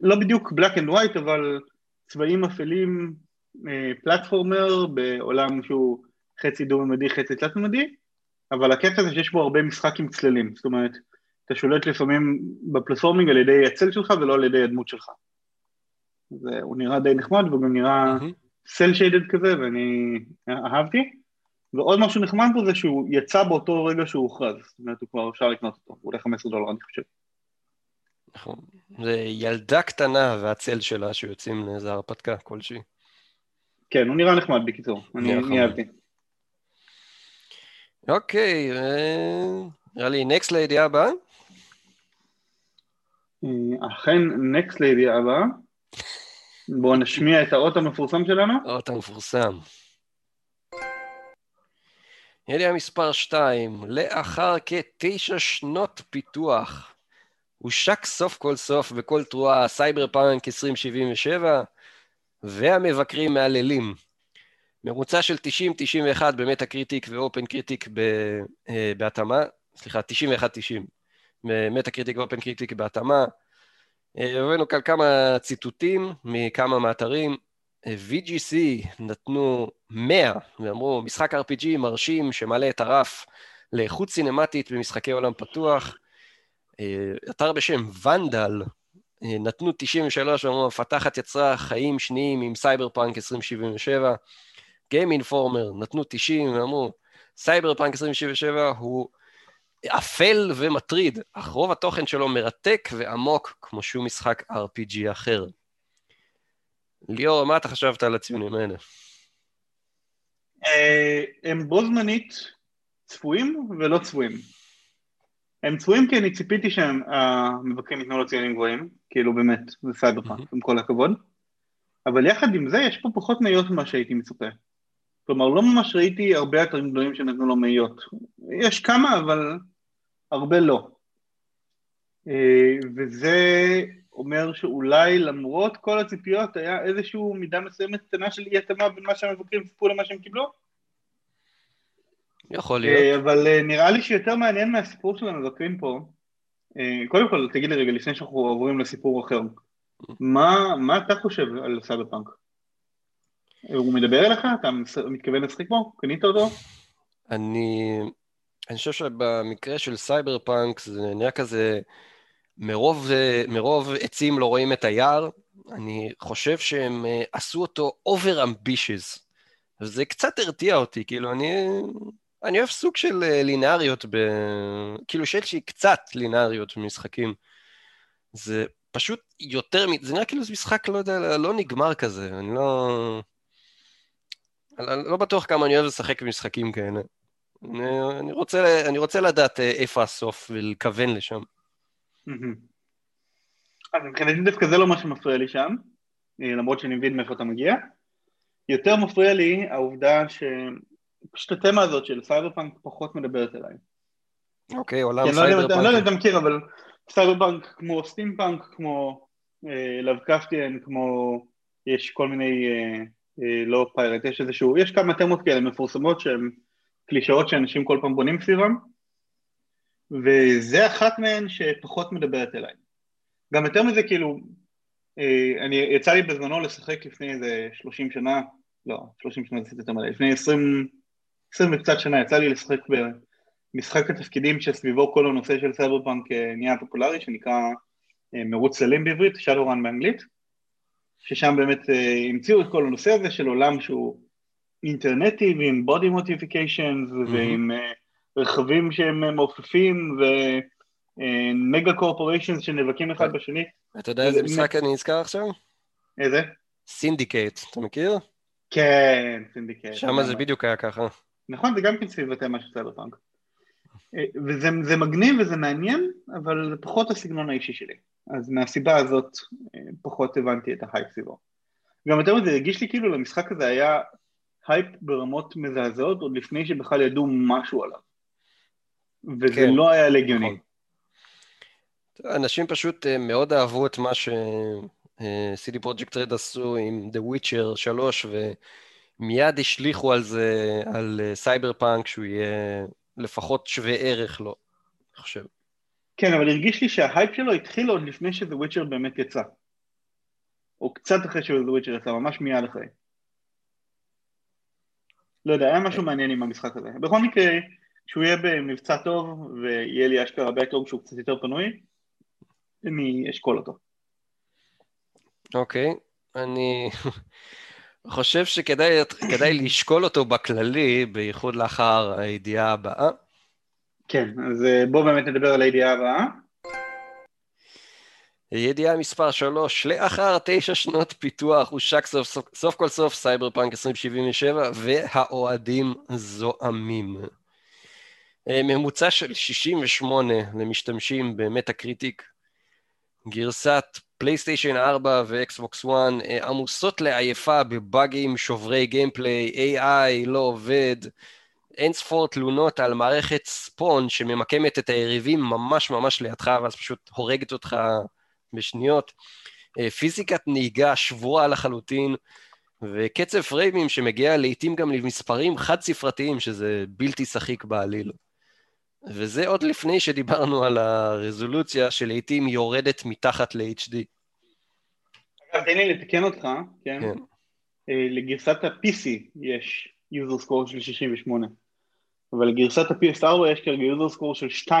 לא בדיוק black and white, אבל צבעים אפלים, פלטפורמר בעולם שהוא חצי דו-ממדי, חצי תלת-ממדי, אבל הקטע זה שיש בו הרבה משחק עם צללים, זאת אומרת, אתה שולט לפעמים בפלטפורמינג על ידי הצל שלך ולא על ידי הדמות שלך. זה, הוא נראה די נחמד והוא גם נראה סל שיידד כזה ואני אהבתי. ועוד משהו נחמד פה זה שהוא יצא באותו רגע שהוא הוכרז, זאת אומרת הוא כבר אפשר לקנות אותו, הוא עולה 15 דולר אני חושב. נכון, זה ילדה קטנה והצל שלה שיוצאים לאיזה הרפתקה כלשהי. כן, הוא נראה נחמד בקיצור, אני אהבתי. אוקיי, נראה לי נקסט לידיעה הבאה. אכן next לידיעה הבאה. בואו נשמיע את האות המפורסם שלנו. האות המפורסם. ידיעה מספר 2, לאחר כתשע שנות פיתוח, הושק סוף כל סוף בקול תרועה סייבר פאנק 2077, והמבקרים מהללים. ממוצע של 90-91 ב Metacritic ו OpenCritic בהתאמה, סליחה, 91-90 ב Metacritic ו OpenCritic בהתאמה. הבאנו כאן כמה ציטוטים מכמה מאתרים. VGC נתנו 100 ואמרו, משחק RPG מרשים שמעלה את הרף לאיכות סינמטית במשחקי עולם פתוח. אתר בשם Vandal נתנו 93 ואמרו, המפתחת יצרה חיים שניים עם סייבר פאנק 2077. Game Informer נתנו 90 ואמרו, סייבר פאנק 2077 הוא אפל ומטריד, אך רוב התוכן שלו מרתק ועמוק כמו שום משחק RPG אחר. ליאור, מה אתה חשבת על הציונים האלה? הם בו זמנית צפויים ולא צפויים. הם צפויים כי אני ציפיתי שהמבקרים ייתנו לו ציונים גבוהים, כאילו באמת, זה סייבר פאנק, עם כל הכבוד. אבל יחד עם זה, יש פה פחות מאיות ממה שהייתי מצופה. כלומר, לא ממש ראיתי הרבה אתרים גדולים שנתנו לו מאיות. יש כמה, אבל הרבה לא. וזה אומר שאולי למרות כל הציפיות היה איזושהי מידה מסוימת קטנה של אי התאמה בין מה שהמבקרים ציפו למה שהם קיבלו? יכול להיות. אבל נראה לי שיותר מעניין מהסיפור של המבקרים פה, קודם כל תגיד לי רגע לפני שאנחנו עוברים לסיפור אחר, מה, מה אתה חושב על סייבר פאנק? הוא מדבר אליך? אתה מתכוון לשחק בו? קנית אותו? אני... אני חושב שבמקרה של סייבר פאנק זה נראה כזה, מרוב, מרוב עצים לא רואים את היער, אני חושב שהם עשו אותו over ambitious, וזה קצת הרתיע אותי, כאילו אני, אני אוהב סוג של לינאריות, ב... כאילו שיש לי קצת לינאריות במשחקים. זה פשוט יותר, זה נראה כאילו זה משחק, לא יודע, לא נגמר כזה, אני לא... אני לא בטוח כמה אני אוהב לשחק במשחקים כאלה. אני, רוצה, אני רוצה לדעת איפה הסוף ולכוון לשם. אז מבחינתי דווקא זה לא מה שמפריע לי שם, למרות שאני מבין מאיפה אתה מגיע. יותר מפריע לי העובדה שפשוט התמה הזאת של סייבר פאנק פחות מדברת אליי. אוקיי, עולם סייבר פאנק. אני לא יודע אם אתה מכיר, אבל סייבר פאנק כמו סטימפאנק, כמו לבקפטיאן, כמו יש כל מיני... לא pirate, יש איזשהו, יש כמה תמות כאלה מפורסמות שהן קלישאות שאנשים כל פעם בונים סביבם, וזה אחת מהן שפחות מדברת אליי. גם יותר מזה, כאילו, אני, יצא לי בזמנו לשחק לפני איזה 30 שנה לא, 30 שנה זה יותר מלא, לפני 20, 20 וקצת שנה יצא לי לשחק במשחק התפקידים שסביבו כל הנושא של סייבר פאנק אה, נהיה פופולרי, שנקרא אה, מרוץ צללים בעברית, Shadowrun באנגלית, ששם באמת אה, המציאו את כל הנושא הזה של עולם שהוא אינטרנטי ועם body modifications mm-hmm. ועם רכבים שהם מעופפים ו mega corporations שנאבקים אחד בשני. אתה יודע איזה משחק אני נזכר עכשיו? איזה? סינדיקייט, אתה מכיר? כן, סינדיקייט. שם זה בדיוק היה ככה. נכון, זה גם כן סביב התמה של סייבר פאנק. וזה מגניב וזה מעניין, אבל זה פחות הסגנון האישי שלי. אז מהסיבה הזאת אה, פחות הבנתי את ההייפ סביבו. גם יותר מזה, הרגיש לי כאילו למשחק הזה היה הייפ ברמות מזעזעות עוד לפני שבכלל ידעו משהו עליו. וזה כן, לא היה לגיוני. נכון. אנשים פשוט אה, מאוד אהבו את מה ש-CD Projekt Red עשו עם The Witcher 3, ומיד השליכו על זה, על סייבר אה, פאנק, שהוא יהיה לפחות שווה ערך לו, אני חושב. כן, אבל הרגיש לי שההייפ שלו התחיל עוד לפני שה-Witcher באמת יצא. או קצת אחרי שה-Witcher יצא, ממש מיד אחרי. לא יודע, היה משהו מעניין עם המשחק הזה. בכל מקרה, כשהוא יהיה במבצע טוב ויהיה לי אשכרה ב backlog שהוא קצת יותר פנוי, אני אשקול אותו. אוקיי, okay. אני חושב שכדאי לשקול אותו בכללי, בייחוד לאחר הידיעה הבאה. כן, אז אה, בואו באמת נדבר על הידיעה הבאה. ידיעה מספר 3, לאחר תשע שנות פיתוח הושק סוף, סוף, סוף כל סוף סייבר פאנק 2077 והאוהדים זועמים. אה, ממוצע של 68 למשתמשים ב Metacritic, גרסת פלייסטיישן 4 ואקסבוקס 1 אה, עמוסות לעייפה בבאגים, שוברי gameplay, AI לא עובד, אין ספור תלונות על מערכת spawn שממקמת את היריבים ממש ממש לידך ואז פשוט הורגת אותך בשניות. אה, פיזיקת נהיגה שבורה לחלוטין, וקצב פריימים שמגיע לעיתים גם למספרים חד ספרתיים, שזה בלתי שחיק בעליל. וזה עוד לפני שדיברנו על הרזולוציה שלעיתים יורדת מתחת ל-HD. אגב, תן לי לתקן אותך, כן? כן. אה, לגרסת ה-PC יש user score של 68, אבל לגרסת ה-PS4 יש כרגע user score של 2.8.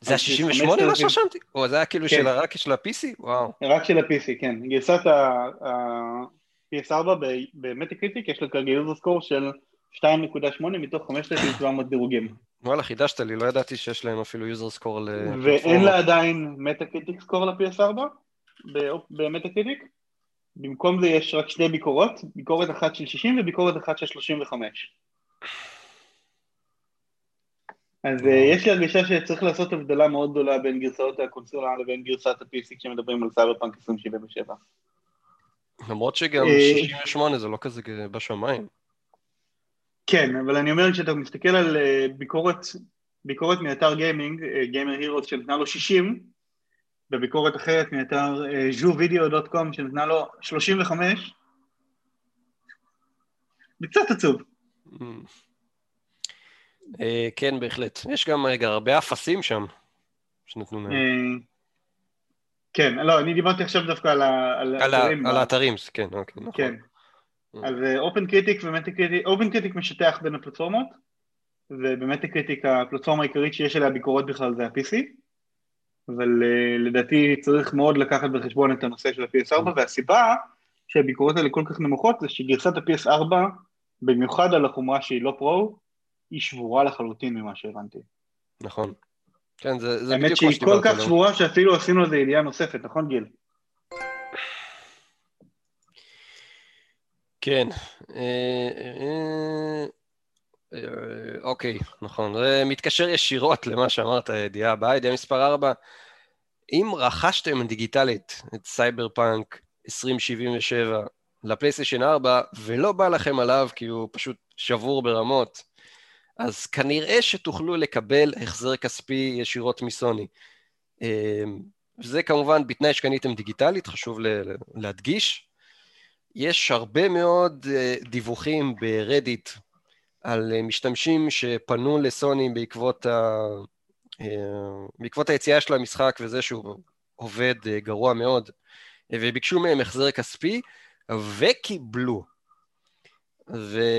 זה ה-68 מה שרשמתי? או זה היה כאילו כן. של רק של ה-PC? וואו. רק של ה-PC, כן. גרסת ה-PS4 ב Metacritic יש לה כרגע user score של 2.8 מתוך 5,700 דירוגים. וואלה, חידשת לי, לא ידעתי שיש להם אפילו user score ל... ואין לה עדיין Metacritic score ל-PS4 ב Metacritic. במקום זה יש רק שתי ביקורות, ביקורת אחת של 60 וביקורת אחת של 35. אז אה, יש לי הרגשה שצריך לעשות הבדלה מאוד גדולה בין גרסאות הקונסולה לבין גרסת ה-PC כשמדברים על סייבר פאנק 2077. למרות שגם 68 אה, זה לא כזה בשמיים. כן, אבל אני אומר כשאתה מסתכל על אה, ביקורת, ביקורת מאתר גיימינג, גיימר הירוס שנתנה לו 60, וביקורת אחרת מאתר ז'ו-וידאו.קום שנתנה לו 35, זה קצת עצוב. אה, כן, בהחלט. יש גם רגע הרבה אפסים שם שנתנו מהם. אה, כן, לא, אני דיברתי עכשיו דווקא על האתרים. על האתרים, כן, אוקיי, נכון. כן. אז OpenCritic ו Metacritic, OpenCritic משטח בין הפלטפורמות, וב Metacritic הפלטפורמה העיקרית שיש עליה ביקורות בכלל זה ה-PC, אבל לדעתי צריך מאוד לקחת בחשבון את הנושא של ה-PS4, והסיבה שהביקורות האלה כל כך נמוכות זה שגרסת ה-PS4, במיוחד על החומרה שהיא לא Pro, היא שבורה לחלוטין ממה שהבנתי. נכון. כן, זה, זה בדיוק מה שדיברתי עליו. האמת שהיא כל כך שבורה שאפילו עשינו על זה ידיעה נוספת, נכון גיל? כן. אה, אה, אה, אוקיי, נכון. זה מתקשר ישירות למה שאמרת, ידיעה הבאה, ידיעה מספר 4. אם רכשתם דיגיטלית את סייבר פאנק 2077 לפלייסטיישן 4 ולא בא לכם עליו כי הוא פשוט שבור ברמות, אז כנראה שתוכלו לקבל החזר כספי ישירות מסוני. וזה כמובן בתנאי שקניתם דיגיטלית, חשוב להדגיש. יש הרבה מאוד אה, דיווחים ברדיט על אה, משתמשים שפנו לסוני בעקבות, ה... אה, בעקבות היציאה של המשחק וזה שהוא עובד גרוע מאוד, וביקשו מהם החזר כספי, וקיבלו.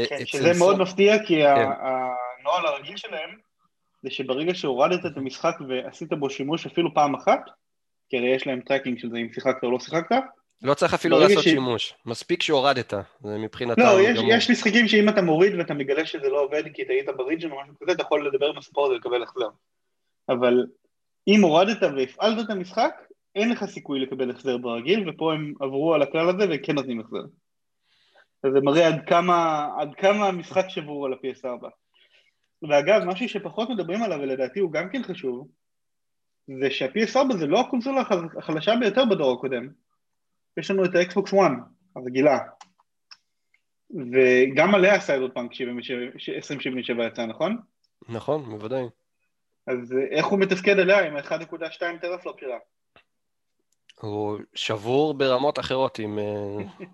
כן, שזה מאוד מפתיע, כי כן. הנוהל הרגיל שלהם זה שברגע שהורדת את המשחק ועשית בו שימוש אפילו פעם אחת, כי הרי יש להם tracking של זה אם שיחקת או לא שיחקת, לא צריך אפילו לעשות ש... שימוש, מספיק שהורדת, זה מבחינתם לא, יש, יש משחקים שאם אתה מוריד ואתה מגלה שזה לא עובד כי טעית ב region או משהו כזה, אתה יכול לדבר עם ה support ולקבל החזר. אבל אם הורדת והפעלת את המשחק, אין לך סיכוי לקבל החזר ברגיל, ופה הם עברו על הכלל הזה וכן נותנים החזר. אז זה מראה עד כמה, עד כמה המשחק שבור על ה-PS4. ואגב, משהו שפחות מדברים עליו, ולדעתי הוא גם כן חשוב, זה שה-PS4 זה לא הקונסולה החלשה ביותר בדור הקודם. יש לנו את ה-Xbox One הרגילה, וגם עליה סייבר פאנק 2077 יצא, נכון? נכון, בוודאי. אז איך הוא מתפקד עליה עם ה-1.2 teraflop שלה? הוא שבור ברמות אחרות עם אה,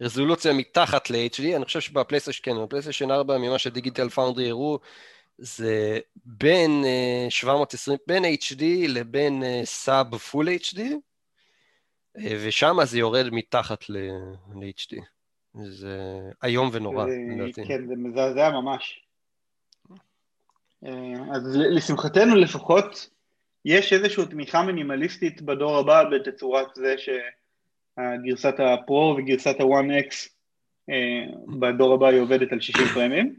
רזולוציה מתחת ל-HD, אני חושב שבפלייסטיישן כן, בפלייסטיישן 4 ממה ש Digital Foundry הראו זה בין 720, אה, בין HD לבין sub full HD, ושם זה יורד מתחת ל-HD. זה איום ונורא, לדעתי. כן, זה מזעזע ממש. אה, אז לשמחתנו לפחות, יש איזושהי תמיכה מינימליסטית בדור הבא בתצורת זה שגרסת הפרו וגרסת ה-1X אה, בדור הבא היא עובדת על 60 פרמים,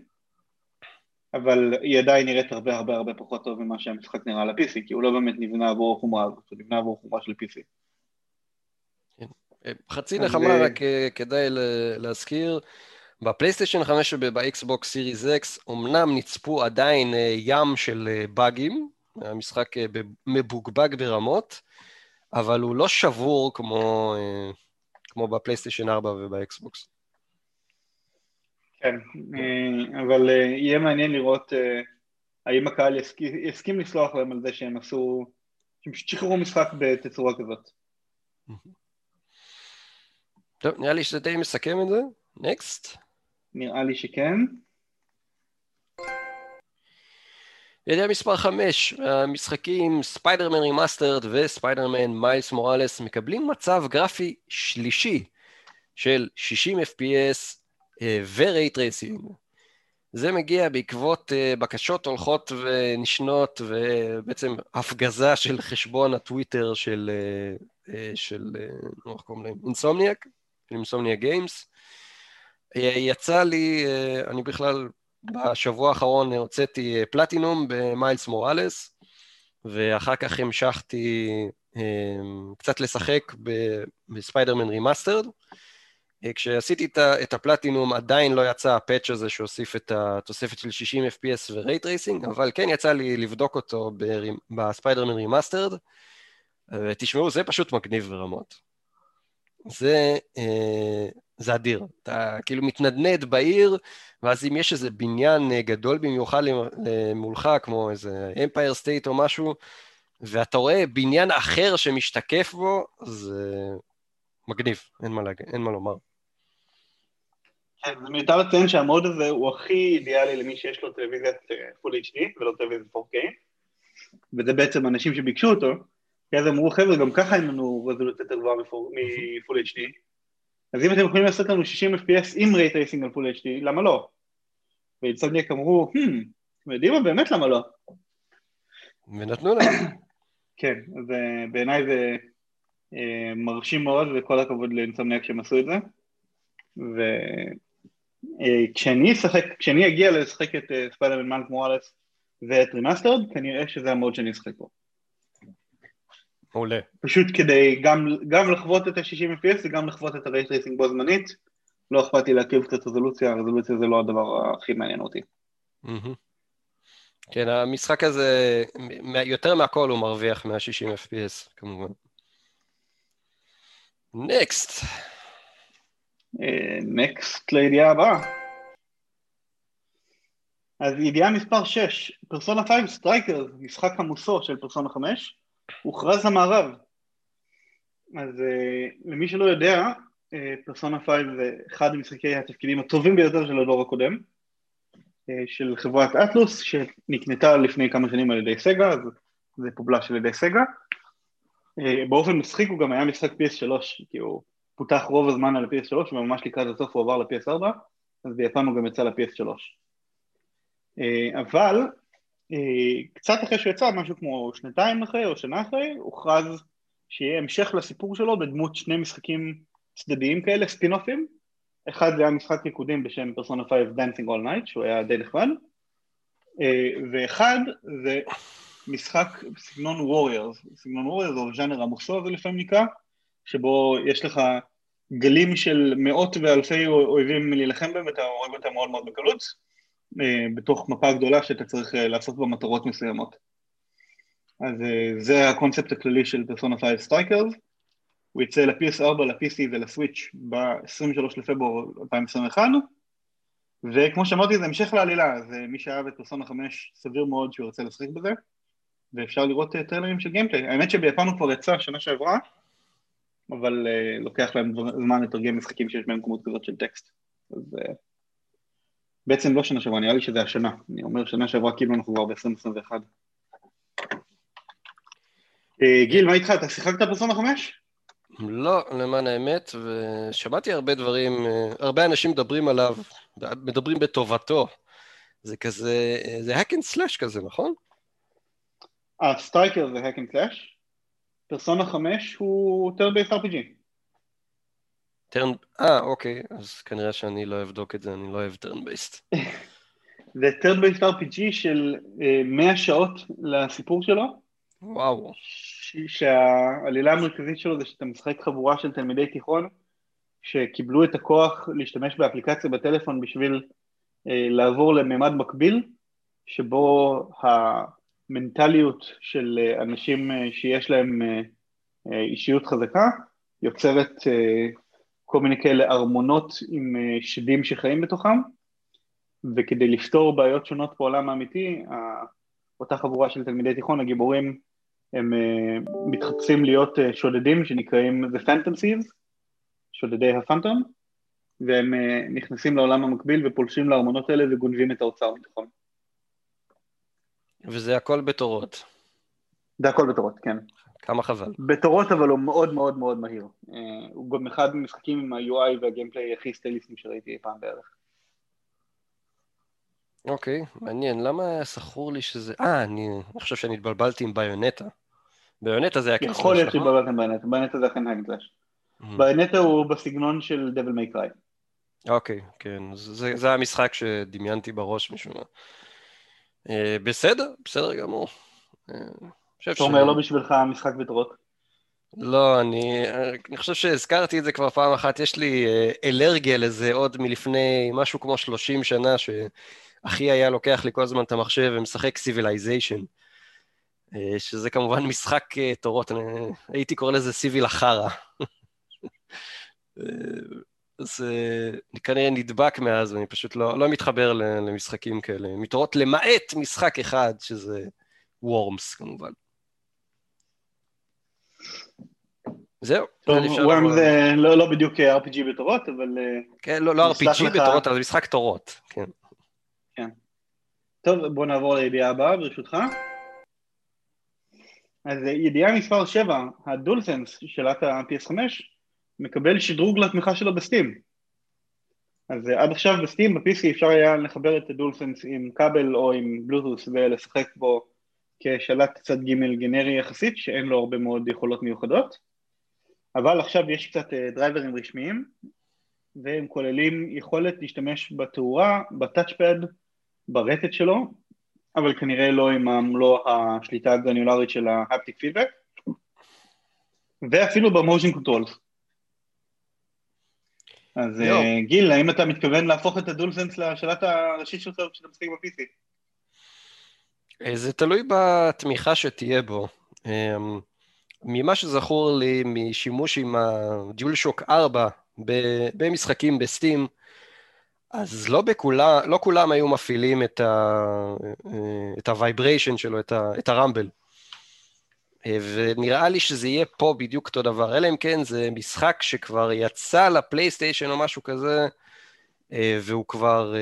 אבל היא עדיין נראית הרבה הרבה הרבה פחות טוב ממה שהמשחק נראה ל-PC, כי הוא לא באמת נבנה עבור החומרה הזאת, הוא נבנה עבור חומרה של PC. חצי נחמה רק אה, כדאי להזכיר, בפלייסטיישן 5 וב Xbox Series X אמנם נצפו עדיין אה, ים של אה, באגים, המשחק מבוגבג ברמות, אבל הוא לא שבור כמו, כמו בפלייסטיישן 4 ובאקסבוקס. כן, אבל יהיה מעניין לראות האם הקהל יסכים לסלוח להם על זה שהם עשו, שהם שחררו משחק בתצורה כזאת. טוב, נראה לי שזה די מסכם את זה. Next. נראה לי שכן. ידיעה מספר 5, המשחקים Spider-Man Remastered ו Spider-Man Miles Morales מקבלים מצב גרפי שלישי של 60 FPS ו ray tracing. זה מגיע בעקבות אה, בקשות הולכות ונשנות ובעצם הפגזה של חשבון הטוויטר של, אה, אה, של, איך קוראים להם? Insomniac? של Insomniac Games. יצא לי, אה, אני בכלל בשבוע האחרון הוצאתי אה, platinum ב Miles Morales, ואחר כך המשכתי אה, קצת לשחק ב Spider-Man Remastered. כשעשיתי את הפלטינום עדיין לא יצא הפאץ' הזה שהוסיף את התוספת של 60 FPS ו ray tracing, אבל כן יצא לי לבדוק אותו ב Spider-Man Remastered, ותשמעו, זה פשוט מגניב ברמות. זה, אה, זה אדיר. אתה כאילו מתנדנד בעיר, ואז אם יש איזה בניין אה, גדול במיוחד מולך, כמו איזה Empire State או משהו, ואתה רואה בניין אחר שמשתקף בו, זה מגניב, אין מה, להג... אין מה לומר. כן, זה מיותר לציין שה mode הזה הוא הכי אידיאלי למי שיש לו טלוויזיית full אה, HD ולא טלוויזיית 4K, וזה בעצם אנשים שביקשו אותו, כי אז אמרו, חבר'ה, גם ככה אין לנו רזולוציה יותר גבוהה מ full HD, אז אם אתם יכולים לעשות לנו 60 FPS עם ray tracing על full HD, למה לא? ו Insomniac אמרו, המ, אתם יודעים מה, באמת למה לא? ונתנו להם. כן, אה, בעיניי זה אה, מרשים מאוד, וכל הכבוד ל Insomniac שהם עשו את זה. וכשאני אה, אשחק, כשאני אגיע לשחק את Spider-Man Miles Morales ואת Remastered, כנראה שזה ה mode שאני אשחק בו. מעולה. פשוט כדי גם, גם לחוות את ה-60 FPS וגם לחוות את ה ray tracing בו זמנית. לא אכפת לי להקריב קצת רזולוציה, הרזולוציה זה לא הדבר הכי מעניין אותי. כן, המשחק הזה, יותר מהכל הוא מרוויח מה-60 FPS, כמובן. Next. Next לידיעה הבאה. אז ידיעה מספר 6, פרסונה 5 Strikers, משחק ה musou של פרסונה 5, הוכרז למערב. אז אה, למי שלא יודע, Persona אה, 5 זה אחד ממשחקי התפקידים הטובים ביותר של הדור הקודם, אה, של חברת Atlus, שנקנתה לפני כמה שנים על ידי Sega, אז זה פובלש על ידי סגה. Uh, באופן מצחיק הוא גם היה משחק PS3, כי הוא פותח רוב הזמן על ה-PS3 וממש לקראת הסוף הוא עבר ל-PS4, אז ביפן הוא גם יצא ל-PS3. אבל קצת אחרי שהוא יצא, משהו כמו שנתיים אחרי או שנה אחרי, הוכרז שיהיה המשך לסיפור שלו בדמות שני משחקים צדדיים כאלה, ספינופים. אחד זה היה משחק ריקודים בשם פרסונה 5 Dancing All Night, שהוא היה די נחמד, ואחד זה משחק סגנון Warriors, סגנון Warriors או ז'אנר ה musou זה לפעמים נקרא, שבו יש לך גלים של מאות ואלפי אויבים להילחם בהם ואתה הורג אותם מאוד מאוד בקלות, אה, בתוך מפה גדולה שאתה צריך אה, לעשות בה מטרות מסוימות. אז אה, זה הקונספט הכללי של פרסונה 5 Strikers, הוא יצא ל-PS4, ל-PC ול Switch ב-23 לפברואר 2021, וכמו שאמרתי זה המשך לעלילה, אז מי שאהב את פרסונה 5 סביר מאוד שהוא ירצה לשחק בזה, ואפשר לראות טריילרים של גיימפליי. האמת שביפן הוא כבר יצא שנה שעברה, אבל uh, לוקח להם זמן לתרגם משחקים שיש בהם כמות כזאת של טקסט. אז uh, בעצם לא שנה שעברה, נראה לי שזה השנה. אני אומר שנה שעברה כאילו אנחנו כבר ב-2021. Uh, גיל, מה איתך? אתה שיחקת פרסונה 5? לא, למען האמת, ושמעתי הרבה דברים, הרבה אנשים מדברים עליו, מדברים בטובתו. זה כזה, זה hack and slash כזה, נכון? ה Strikers זה hack and slash, Persona 5 הוא turn based RPG. turn, אה, אוקיי, אז כנראה שאני לא אבדוק את זה, אני לא אוהב turn based. זה turn based RPG של 100 אה, שעות לסיפור שלו. וואו. שהעלילה המרכזית שלו זה שאתה משחק חבורה של תלמידי תיכון שקיבלו את הכוח להשתמש באפליקציה בטלפון בשביל אה, לעבור לממד מקביל, שבו המנטליות של אה, אנשים אה, שיש להם אה, אישיות חזקה יוצרת כל מיני כאלה ארמונות עם שדים שחיים בתוכם, וכדי לפתור בעיות שונות בעולם האמיתי, אותה חבורה של תלמידי תיכון, הגיבורים, הם מתחפשים להיות שודדים שנקראים The Phantom Thieves, שודדי הפנטום, והם נכנסים לעולם המקביל ופולשים לארמונות האלה וגונבים את האוצר מתוכם. וזה הכל בתורות. זה הכל בתורות, כן. כמה חבל. בתורות, אבל הוא מאוד מאוד מאוד מהיר. אה, הוא גם אחד המשחקים עם ה-UI והגיימפליי הכי סטייליסטים שראיתי אי פעם בערך. אוקיי, מעניין. למה סחור לי שזה... אה, אני, חושב שאני התבלבלתי עם Bayonetta. Bayonetta זה היה hack and slash, יכול להיות שהתבלבלתי עם Bayonetta, Bayonetta זה אכן hack and slash. Bayonetta הוא בסגנון של Devil May Cry. אוקיי, כן. זה, המשחק שדמיינתי בראש משום מה. אה, בסדר, בסדר גמור. אה, אתה אומר לא בשבילך משחק בתורות? לא, אני, אני חושב שהזכרתי את זה כבר פעם אחת, יש לי אה, אלרגיה לזה עוד מלפני משהו כמו 30 שנה, שאחי היה לוקח לי כל הזמן את המחשב ומשחק Civilization, שזה כמובן משחק תורות, אני הייתי קורא לזה סיביל החרא. אז אני כנראה נדבק מאז, ואני פשוט לא, לא מתחבר למשחקים כאלה. מתורות למעט משחק אחד, שזה וורמס כמובן. זהו. טוב, וורמס זה לא, לא בדיוק RPG בתורות, אבל... אה, כן, לא, לא RPG לך... בתורות, אבל זה משחק תורות, כן. כן. טוב, בוא נעבור לידיעה הבאה, ברשותך. אז ידיעה מספר 7, הדולסנס, שאלת ה-PS5, מקבל שדרוג לתמיכה שלו בסטים. אז עד עכשיו בסטים, ב-PC אפשר היה לחבר את הדולסנס עם כבל או עם בלוטוס ולשחק בו כשלט צד ג' גנרי יחסית, שאין לו הרבה מאוד יכולות מיוחדות, אבל עכשיו יש קצת אה, דרייברים רשמיים, והם כוללים יכולת להשתמש בתאורה, ב touchpad, ברטט שלו, אבל כנראה לא עם מלוא השליטה הגרניולרית של ה haptic feedback, ואפילו ב motion controls. אז אה, גיל, האם אתה מתכוון להפוך את ה DualSense לשלט הראשי שלך כשאתה משחק ב-PC? אה, זה תלוי בתמיכה שתהיה בו. ממה שזכור לי משימוש עם הדיול שוק 4 במשחקים בסטים, אז לא, בכולה, לא כולם היו מפעילים את, ה-vibration אה, שלו, את, ה, את הרמבל. ונראה לי שזה יהיה פה בדיוק אותו דבר, אלא אם כן זה משחק שכבר יצא לפלייסטיישן או משהו כזה, והוא כבר,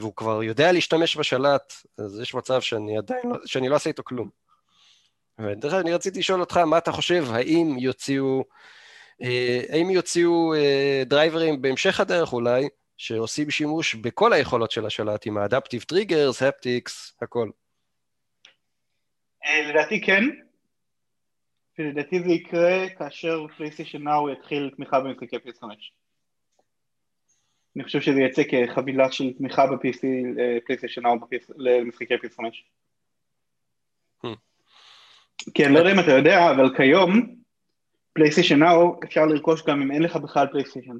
והוא כבר יודע להשתמש בשלט, אז יש מצב שאני עדיין לא, שאני לא אעשה איתו כלום. ודרך אגב, אני רציתי לשאול אותך, מה אתה חושב, האם יוציאו אה, האם יוציאו אה, דרייברים בהמשך הדרך אולי, שעושים שימוש בכל היכולות של השלט, עם ה adaptive triggers, haptics, הכל. אה, לדעתי כן, ולדעתי זה יקרה כאשר PlayStation Now יתחיל תמיכה במשחקי PS5. אני חושב שזה יצא כחבילה של תמיכה ב-PC, PlayStation Now למשחקי PS5. כי אני לא יודע אם אתה יודע, אבל כיום PlayStation Now אפשר לרכוש גם אם אין לך בכלל פלייסטיישן.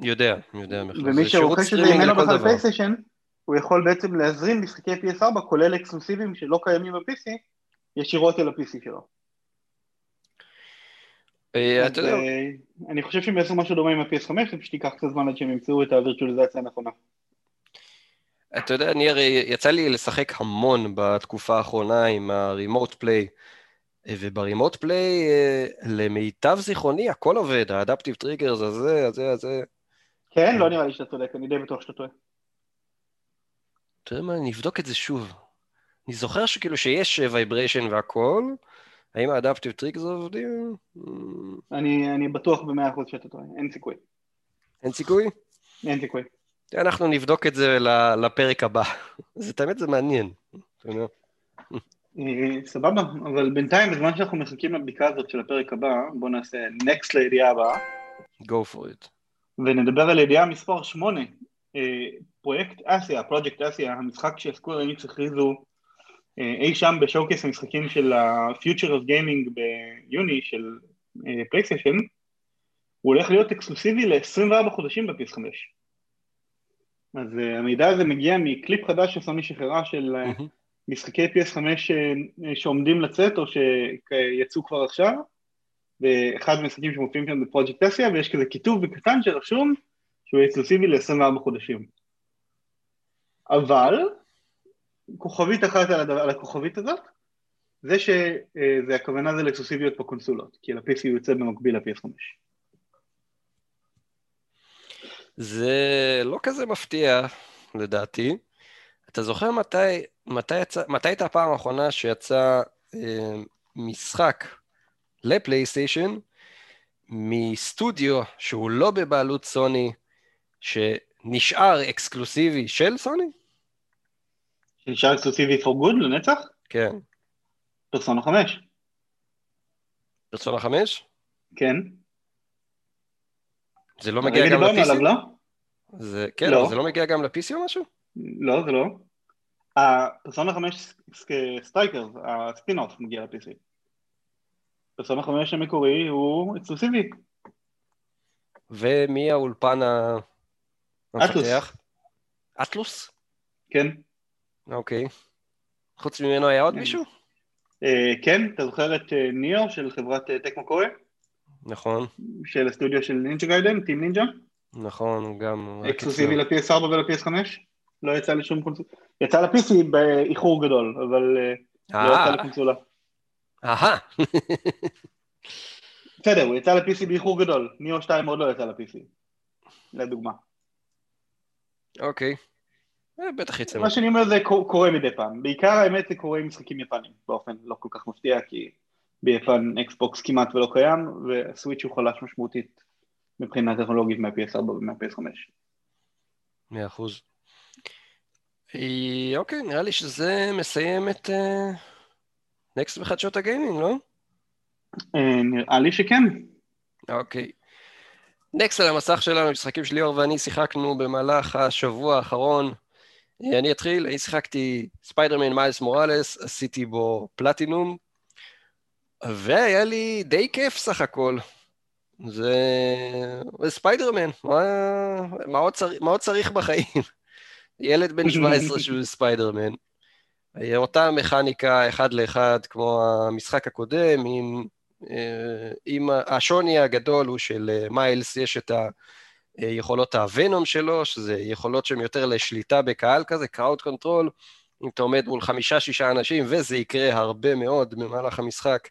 יודע, יודע בכלל. ומי שרוכש את זה אם אין לו בכלל פלייסטיישן, הוא יכול בעצם להזרים משחקי PS4 כולל אקסקלוסיביים שלא קיימים ב-PC ישירות אל ה-PC שלו. אה, אתה יודע... אה, אני חושב שהם יעשו משהו דומה עם ה-PS5, זה פשוט ייקח קצת זמן עד שהם ימצאו את הווירטואליזציה הנכונה. אתה יודע, אני הרי, יצא לי לשחק המון בתקופה האחרונה עם ה-remote play, וב remote play, אה, למיטב זיכרוני, הכל עובד, ה adaptive triggers, הזה, הזה, הזה. כן, לא נראה לי שאתה צודק, אני די בטוח שאתה טועה. אתה יודע מה, נבדוק את זה שוב. אני זוכר שכאילו שיש vibration והכל, האם ה adaptive triggers עובדים? אני, אני בטוח במאה אחוז שאתה טועה, אין סיכוי. אין סיכוי? אין סיכוי. אנחנו נבדוק את זה לפרק הבא. זה תמיד זה מעניין. אתה יודע. אה, סבבה, אבל בינתיים בזמן שאנחנו מחכים לבדיקה הזאת של הפרק הבא, בואו נעשה next לידיעה הבאה. Go for it. ונדבר על ידיעה מספר 8, אה, Project Athia, Project Athia, המשחק ש Square Enix הכריזו אה, אי שם ב showcase המשחקים של ה-Future of Gaming ביוני של פלייסטיישן, הוא הולך להיות אקסקלוסיבי ל-24 חודשים ב-PS5. אז המידע הזה מגיע מקליפ חדש שסוני שחררה של mm-hmm. משחקי PS5 אה, שעומדים לצאת או שיצאו כבר עכשיו, ואחד המשחקים שמופיעים שם ב Project Athia, ויש כזה כיתוב בקטן שרשום שהוא אקסקלוסיבי ל-24 חודשים. אבל, כוכבית אחת על, הדבר, על הכוכבית הזאת, זה שזה הכוונה זה לאקסקלוסיביות בקונסולות, כי ל-PC הוא יוצא במקביל ל-PS5. זה לא כזה מפתיע, לדעתי. אתה זוכר מתי, מתי, יצא, מתי הייתה הפעם האחרונה שיצא אה, משחק לפלייסטיישן מסטודיו שהוא לא בבעלות סוני, שנשאר אקסקלוסיבי של סוני? שנשאר אקסקלוסיבי for good לנצח? כן. פרסונה 5. פרסונה 5? כן. זה לא מגיע גם ל-PC? עליו, לא? זה, כן, לא. זה לא מגיע גם ל-PC או משהו? לא, זה לא. הפרסונה 5 Strikers, ה spin-off מגיע ל-PC. פרסונה 5 המקורי הוא אקסקלוסיבי. ומי האולפן המפתח? אטלוס. כן. אוקיי. חוץ ממנו היה עוד כן. מישהו? אה, כן, אתה זוכר את אה, ניאו של חברת טקמו אה, קורי? נכון. של הסטודיו של נינג'ה גיידן, טים נינג'ה? נכון, הוא גם... אקסקלוסיבי ל-PS4 ול-PS5? לא יצא לשום קונסולה. יצא ל-PC באיחור גדול, אבל אה, לא יצא לקונסולה. אהה. בסדר, הוא יצא ל-PC באיחור גדול. ניאו 2 עוד לא יצא ל-PC. לדוגמה. אוקיי. אה, בטח יצא. מה שאני אומר זה קורה מדי פעם. בעיקר האמת זה קורה עם משחקים יפנים, באופן לא כל כך מפתיע, כי ביפן אקסבוקס כמעט ולא קיים, והסוויץ' הוא חלש משמעותית מבחינה טכנולוגית מה-PS4 ומה-PS5. מאה אחוז. אה, אוקיי, נראה לי שזה מסיים את next uh, בחדשות הגיימינג, לא? Uh, נראה לי שכן. אוקיי. next על המסך שלנו, משחקים של ליאור ואני שיחקנו במהלך השבוע האחרון. אני אתחיל, אני שיחקתי Spider-Man Miles Morales, עשיתי בו פלטינום, והיה לי די כיף סך הכל. זה... ספיידרמן, מה, מה, עוד, צר... מה עוד צריך בחיים? ילד בן 17 שהוא ספיידרמן. אותה מכניקה אחד לאחד כמו המשחק הקודם, עם, אה, עם השוני הגדול הוא של אה, Miles, יש את היכולות ה venom שלו, שזה יכולות שהן יותר לשליטה בקהל כזה, crowd control, אם אתה עומד מול חמישה-שישה אנשים, וזה יקרה הרבה מאוד במהלך המשחק,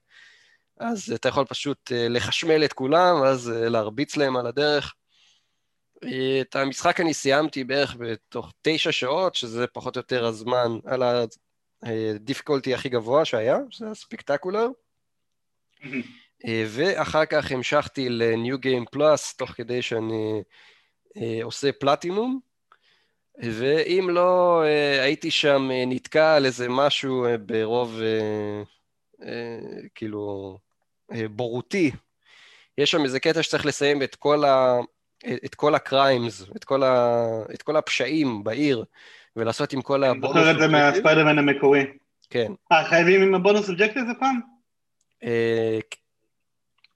אז אתה יכול פשוט אה, לחשמל את כולם, ואז להרביץ להם על הדרך. את המשחק אני סיימתי בערך בתוך תשע שעות, שזה פחות או יותר הזמן על הדיפיקולטי הכי גבוה שהיה, שזה הספקטקולר. אה, ואחר כך המשכתי ל-New Game Plus, תוך כדי שאני אה, עושה פלטינום, ואם לא, אה, הייתי שם נתקע על איזה משהו ברוב, כאילו, בורותי. יש שם איזה קטע שצריך לסיים את כל, ה, את כל ה crimes, את כל, ה, את כל הפשעים בעיר, ולעשות עם כל הבונוס... אני זוכר את זה מהספיידרמן המקורי. כן. אה, חייבים עם ה bonus objective זה פעם?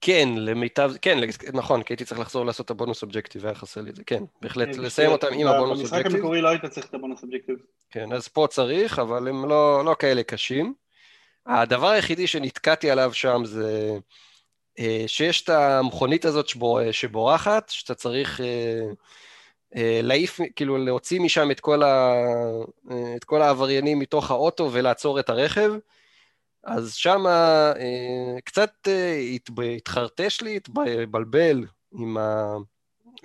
כן, למיטב, כן, נכון, כי הייתי צריך לחזור לעשות את ה bonus objective, היה חסר לי את זה, כן, בהחלט, כן, לסיים אותם עם ה bonus objective. במשחק המקורי לא היית צריך את הבונוס אובג'קטיב. כן, אז פה צריך, אבל הם לא, לא כאלה קשים. הדבר היחידי שנתקעתי עליו שם זה אה, שיש את המכונית הזאת שבור, שבורחת, שאתה צריך אה, אה, להעיף, כאילו להוציא משם את כל, ה, את כל העבריינים מתוך האוטו ולעצור את הרכב. אז שם אה, קצת אה, התחרטש לי, התבלבל עם, ה,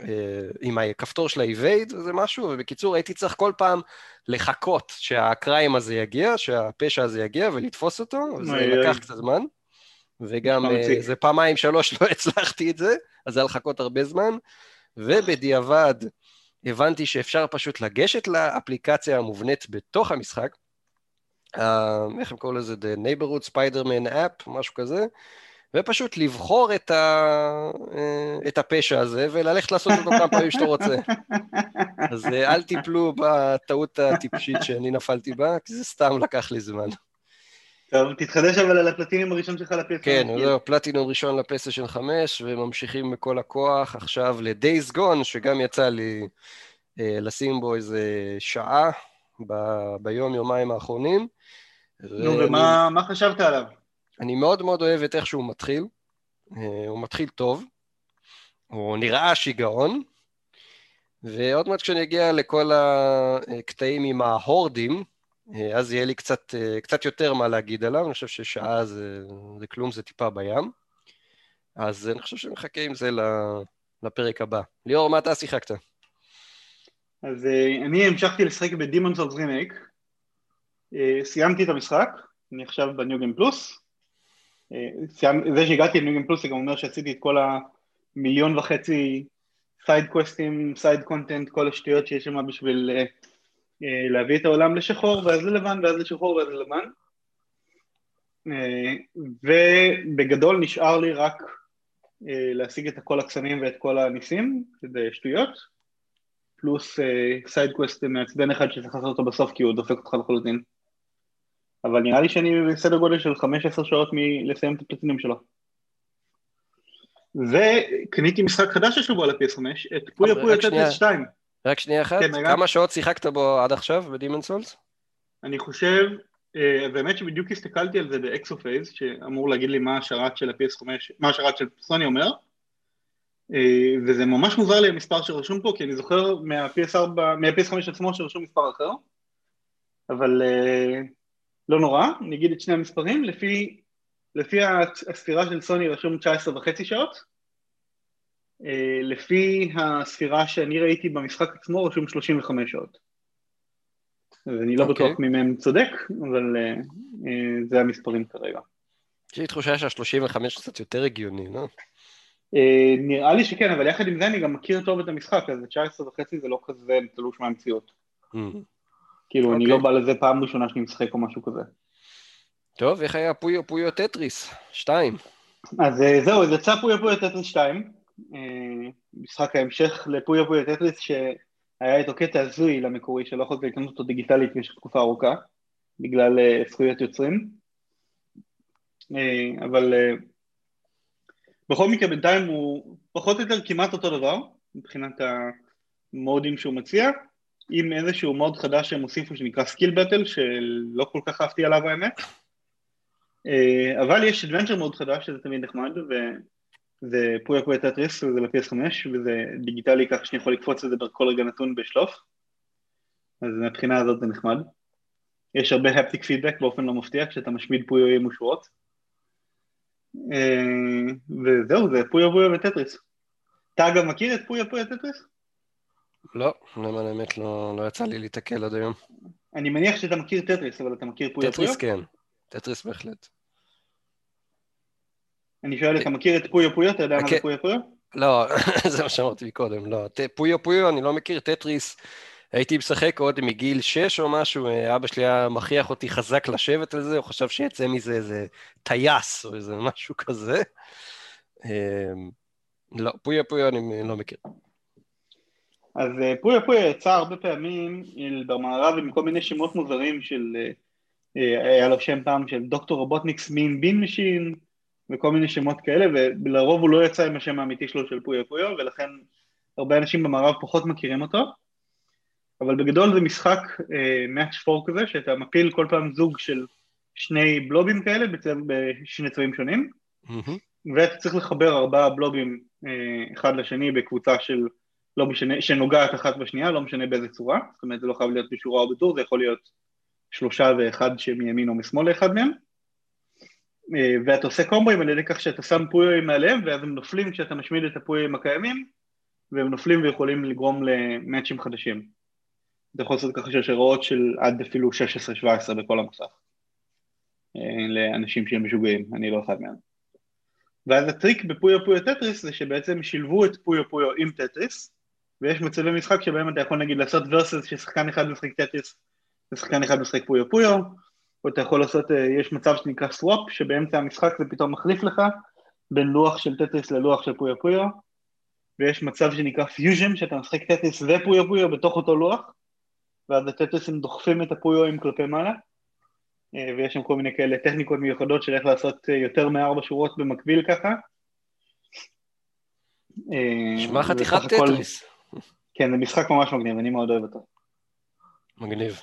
אה, עם הכפתור של ה-evade, זה משהו, ובקיצור הייתי צריך כל פעם לחכות שהקריים הזה יגיע, שהפשע הזה יגיע ולתפוס אותו, וזה לקח קצת זמן. וגם זה פעמיים שלוש לא הצלחתי את זה, אז זה היה לחכות הרבה זמן, ובדיעבד הבנתי שאפשר פשוט לגשת לאפליקציה המובנית בתוך המשחק, uh, איך הם קוראים לזה? The Neighborhood Spider-Man App, משהו כזה, ופשוט לבחור את, ה, uh, את הפשע הזה וללכת לעשות אותו כמה פעמים שאתה רוצה. אז אל תיפלו בטעות הטיפשית שאני נפלתי בה, כי זה סתם לקח לי זמן. טוב, תתחדש אבל על הפלטינום הראשון שלך לפייסטיישן. כן, זהו, פלטינום ראשון לפייסטיישן 5, וממשיכים בכל הכוח עכשיו ל-Days Gone, שגם יצא לי אה, לשים בו איזה שעה ב- ביום-יומיים האחרונים. נו, ו- ומה מה חשבת עליו? אני מאוד מאוד אוהב את איך שהוא מתחיל. אה, הוא מתחיל טוב, הוא נראה שיגעון, ועוד מעט כשאני אגיע לכל הקטעים עם ההורדים, אז יהיה לי קצת, אה, קצת יותר מה להגיד עליו, אני חושב ששעה זה, זה כלום, זה טיפה בים. אז אני חושב שמחכה עם זה לפרק הבא. ליאור, מה אתה שיחקת? אז uh, אני המשכתי לשחק בדימון סולס רימייק, סיימתי את המשחק, אני עכשיו בניוגן פלוס. זה שהגעתי ל New Game Plus זה גם אומר שעשיתי את כל המיליון וחצי side quest ים, side content, כל השטויות שיש שם בשביל להביא את העולם לשחור ואז ללבן ואז לשחור ואז ללבן uh, ובגדול נשאר לי רק uh, להשיג את כל הקסמים ואת כל הניסים, זה שטויות פלוס side quest מעצבן אחד שצריך לעשות אותו בסוף כי הוא דופק אותך לחלוטין. אבל נראה לי שאני בסדר גודל של 15 שעות מלסיים את הפלטינום שלו. וקניתי משחק חדש השבוע ל-PS5, את Puyo Puyo Tetris 2. רק שנייה אחת, כן, כמה שעות שיחקת בו עד עכשיו ב Demon's Souls? אני חושב, באמת שבדיוק הסתכלתי על זה ב Exophase, שאמור להגיד לי מה השרת של ה-PS5, מה השרת של סוני אומר, אה, וזה ממש מוזר לי המספר שרשום פה, כי אני זוכר מה-PS4, מה-PS5 עצמו שרשום מספר אחר, אבל uh, לא נורא, אני אגיד את שני המספרים, לפי, לפי הספירה של סוני רשום 19 וחצי שעות, אה, לפי הספירה שאני ראיתי במשחק עצמו, רשום 35 שעות. אז אני לא okay. בטוח מי מהם צודק, אבל uh, זה המספרים כרגע. יש לי תחושה שה-35 קצת יותר הגיוני, לא? Uh, נראה לי שכן, אבל יחד עם זה אני גם מכיר טוב את המשחק, אז 19 וחצי זה לא כזה תלוש מהמציאות. Mm. כאילו, okay. אני לא אוקיי. בא לזה פעם ראשונה שאני משחק או משהו כזה. טוב, איך היה Puyo Puyo Tetris? 2. אז זהו, אז יצא Puyo Puyo Tetris 2. משחק ההמשך ל Puyo Puyo Tetris שהיה איתו קטע הזוי למקורי שלא יכולת לקנות אותו דיגיטלית במשך תקופה ארוכה בגלל זכויות יוצרים. אבל בכל מקרה בינתיים הוא פחות או יותר כמעט אותו דבר מבחינת המודים שהוא מציע עם איזשהו מוד חדש שהם הוסיפו שנקרא skill battle שלא כל כך אהבתי עליו האמת אה, אבל יש adventure mode חדש שזה תמיד נחמד וזה Puyo Puyo Tetris וזה ל-PS5 וזה דיגיטלי ככה שאני יכול לקפוץ את זה בכל רגע נתון בשלוף אז מהבחינה הזאת זה נחמד יש הרבה haptic feedback באופן לא מפתיע כשאתה משמיד Puyo או שורות אה, וזהו, זה Puyo Puyo וטטריס. אתה אגב מכיר את Puyo Puyo טטריס? לא, למען האמת לא, לא יצא לי להתקל עד היום. אני מניח שאתה מכיר טטריס, אבל אתה מכיר Puyo Puyo? טטריס כן, טטריס בהחלט. אני שואל, אתה מכיר את Puyo Puyo? אתה יודע מה זה. Puyo Puyo? לא, זה מה שאמרתי קודם, לא. Puyo Puyo, אני לא מכיר, טטריס. הייתי משחק עוד מגיל 6 או משהו, אה, אבא שלי היה מכריח אותי חזק לשבת על זה, הוא חשב שיצא מזה איזה טייס או איזה משהו כזה. אה, לא, Puyo Puyo אני לא מכיר. אז אה, Puyo Puyo יצא הרבה פעמים אה, במערב עם כל מיני שמות מוזרים של, אה, אה, היה לו שם פעם של Doctor Robotnik's Mean Bean Machine וכל מיני שמות כאלה, ולרוב הוא לא יצא עם השם האמיתי שלו של Puyo Puyo, ולכן הרבה אנשים במערב פחות מכירים אותו. אבל בגדול זה משחק מאץ' פור כזה, שאתה מפיל כל פעם זוג של שני בלובים כאלה בצבע, בשני צבעים שונים, מהמם. ואתה צריך לחבר ארבעה בלובים אה, אחד לשני בקבוצה של לא משנה, שנוגעת אחת בשנייה, לא משנה באיזה צורה, זאת אומרת זה לא חייב להיות בשורה או בטור, זה יכול להיות שלושה ואחד שמימין או משמאל לאחד מהם, ואתה עושה קומבואים על ידי כך שאתה שם פויואים מעליהם, ואז הם נופלים כשאתה משמיד את הפויואים הקיימים, והם נופלים ויכולים לגרום למאצ'ים חדשים. אתה יכול לעשות ככה שרשראות של עד אפילו 16-17 בכל המסך. אה, לאנשים שהם משוגעים, אני לא אחד מהם. ואז הטריק ב-Puyo Puyo טטריס זה שבעצם שילבו את Puyo Puyo עם טטריס, ויש מצבי משחק שבהם אתה יכול נגיד לעשות versus ששחקן אחד משחק טטריס ושחקן אחד משחק Puyo Puyo, או אתה יכול לעשות, אה, יש מצב שנקרא swap, שבאמצע המשחק זה פתאום מחליף לך בין לוח של טטריס ללוח של Puyo Puyo, ויש מצב שנקרא פיוז'ן, שאתה משחק טטריס ו-Puyo Puyo בתוך אותו לוח, ואז הטטריסים דוחפים את הפויואים כלפי מעלה, אה, ויש שם כל מיני כאלה טכניקות מיוחדות של איך לעשות אה, יותר מארבע שורות במקביל ככה. נשמע חתיכת טטריס. כן, זה משחק ממש מגניב, אני מאוד אוהב אותו. מגניב.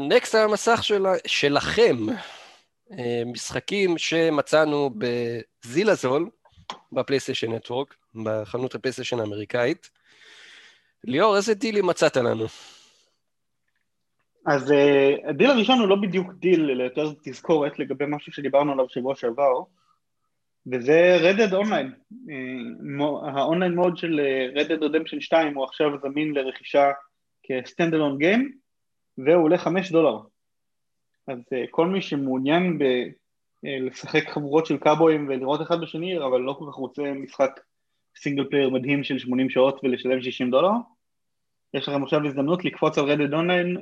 next על המסך של, שלכם, אה, משחקים שמצאנו בזילה זול, ב-PlayStation Network, בחנות הפלייסטיישן האמריקאית. ליאור, איזה דילים מצאת לנו? אז uh, הדיל הראשון הוא לא בדיוק דיל, אלא יותר תזכורת לגבי משהו שדיברנו עליו שבוע שעבר, וזה Red Dead Online. Uh, ה-online mode של Red Dead Redemption 2 הוא עכשיו זמין לרכישה כ-standalone game, והוא עולה 5 דולר. אז uh, כל מי שמעוניין ב... uh, לשחק חבורות של קאבויים ולראות אחד בשני, אבל לא כל כך רוצה משחק single player מדהים של 80 שעות ולשלם 60 דולר, יש לכם עכשיו הזדמנות לקפוץ על Red Dead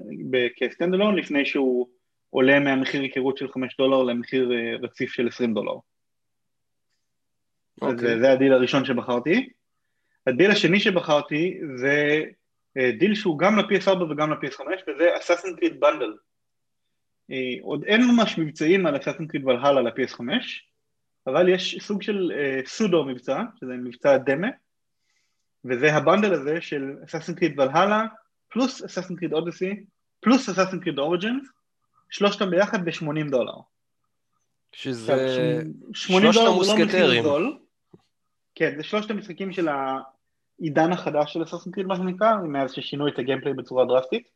Online כ-standalone לפני שהוא עולה מהמחיר היכרות של 5 דולר למחיר אה, רציף של 20 דולר. אז אוקיי. אה, זה הדיל הראשון שבחרתי. הדיל השני שבחרתי זה אה, דיל שהוא גם ל-PS4 וגם ל-PS5 וזה Assassin's Creed bundle. עוד אין ממש מבצעים על Assassin's Creed Valhalla ל-PS5 אבל יש סוג של אה, סודו מבצע, שזה מבצע דמה וזה ה-bundle הזה של Assassin's Creed Valhalla, פלוס Assassin's Creed Odyssey, פלוס Assassin's Creed Origins, שלושתם ביחד ב-80 דולר. שזה... עכשיו, 80 שלושת דולר לא מחיר המוסקטרים. זול. כן, זה שלושת המשחקים של העידן החדש של אסאסן קריד, מה שנקרא, מאז ששינו את הגיימפליי בצורה דרסטית,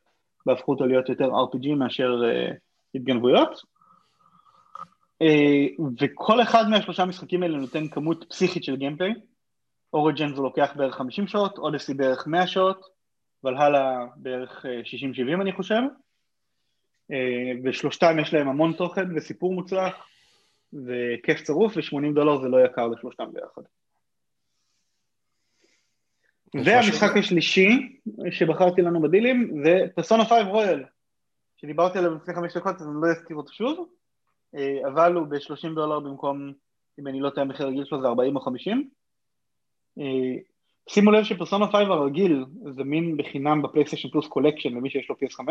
והפכו אותו להיות יותר RPG מאשר uh, התגנבויות. Uh, וכל אחד מהשלושה המשחקים האלה נותן כמות פסיכית של גיימפליי. אוריג'ן זה לוקח בערך 50 שעות, אודסי בערך 100 שעות, ולהלה בערך אה, 60-70 אני חושב, אה, ושלושתם יש להם המון תוכן וסיפור מוצלח, וכיף צרוף, ו-80 דולר זה לא יקר לשלושתם ביחד. והמשחק השלישי שבחרתי לנו בדילים זה פרסונה 5 Royal, שדיברתי עליו לפני חמש דקות אז אני לא אזכיר אותו שוב, אה, אבל הוא ב-30 דולר במקום, אם אני לא טועה, המחיר הרגיל שלו זה 40 או 50. אה, שימו לב ש-Persona 5 הרגיל זמין בחינם ב-PlayStation Plus Collection למי שיש לו PS5,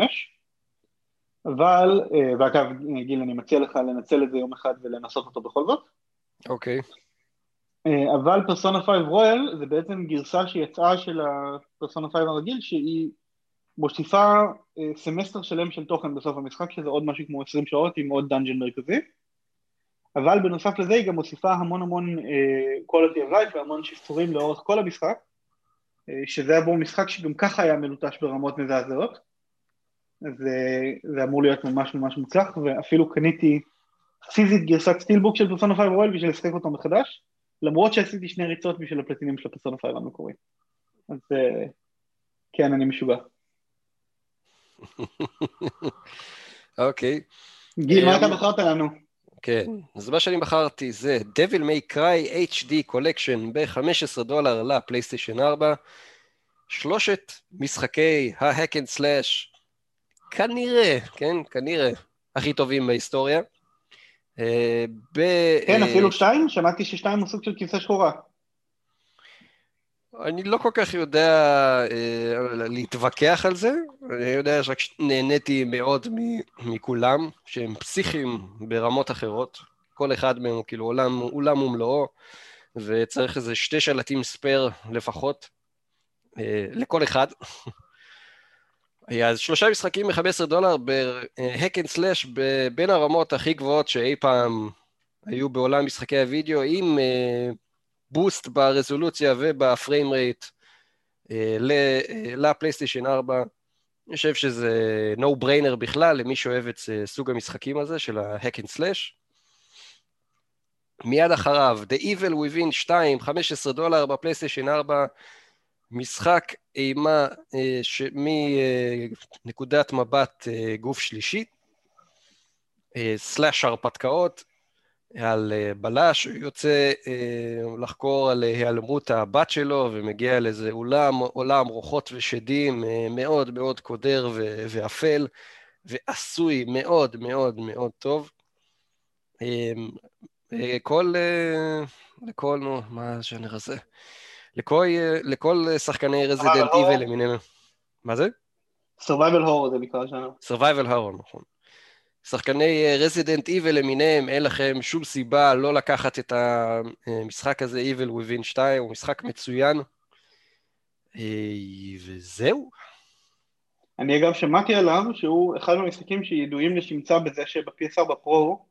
אבל, אה, ואגב גיל אני מציע לך לנצל את זה יום אחד ולנסות אותו בכל זאת, אוקיי. אה, אבל פרסונה 5 Royal זה בעצם גרסה שיצאה של ה-Persona 5 הרגיל שהיא מוסיפה אה, סמסטר שלם של תוכן בסוף המשחק שזה עוד משהו כמו 20 שעות עם עוד dungeon מרכזי. אבל בנוסף לזה היא גם מוסיפה המון המון uh, quality of life והמון שיפורים לאורך כל המשחק שזה עבור משחק שגם ככה היה מלוטש ברמות מזעזעות. uh, זה אמור להיות ממש ממש מוצלח ואפילו קניתי פיזית גרסת סטילבוק של פרסונה 5 רויאל בשביל לשחק אותו מחדש למרות שעשיתי שני ריצות בשביל הפלטינים של הפרסונה 5 המקורי אז uh, כן אני משוגע אוקיי. גיל, מה אה, אתה בחרת לנו? כן, אז מה שאני בחרתי זה Devil May Cry HD Collection ב-15 דולר לפלייסטיישן 4, שלושת משחקי ה-Hack and Slash, כנראה, כן, כנראה, הכי טובים בהיסטוריה. אה, ב... כן, אפילו שתיים? שמעתי ששתיים הוא סוג של כבשה שחורה. אני לא כל כך יודע אה, להתווכח על זה, אני יודע שרק נהניתי מאוד מכולם, שהם פסיכיים ברמות אחרות, כל אחד מהם הוא כאילו עולם, עולם ומלואו, וצריך איזה שתי שלטים spare לפחות, אה, לכל אחד. אז שלושה משחקים ב-15 דולר ב-hack and slash בין הרמות הכי גבוהות שאי פעם היו בעולם משחקי הוידאו, עם boost ברזולוציה וב-frame rate אה, אה, לפלייסטיישן 4. אני חושב שזה no brainer בכלל למי שאוהב את אה, סוג המשחקים הזה של ה-hack and slash. מיד אחריו, The Evil Within 2, 15 דולר בפלייסטיישן 4, משחק אימה ש... מנקודת מבט גוף שלישי, סלאש הרפתקאות, על אה, בלש, יוצא אה, לחקור על היעלמות הבת שלו ומגיע לאיזה אולם, עולם רוחות ושדים אה, מאוד מאוד קודר ואפל ועשוי מאוד מאוד מאוד טוב. כל, לכל, נו, מה הז'אנר הזה? לכל, לכל שחקני Resident Evil למיניהם. מה זה? Survival Horror זה נקרא ז'אנר. Survival Horror, נכון. שחקני Resident אה, Evil למיניהם, אין לכם שום סיבה לא לקחת את המשחק הזה, Evil Within 2, הוא משחק מצוין. אה, וזהו. אני אגב שמעתי עליו שהוא אחד מהמשחקים שידועים לשמצה בזה שב-PS4 Pro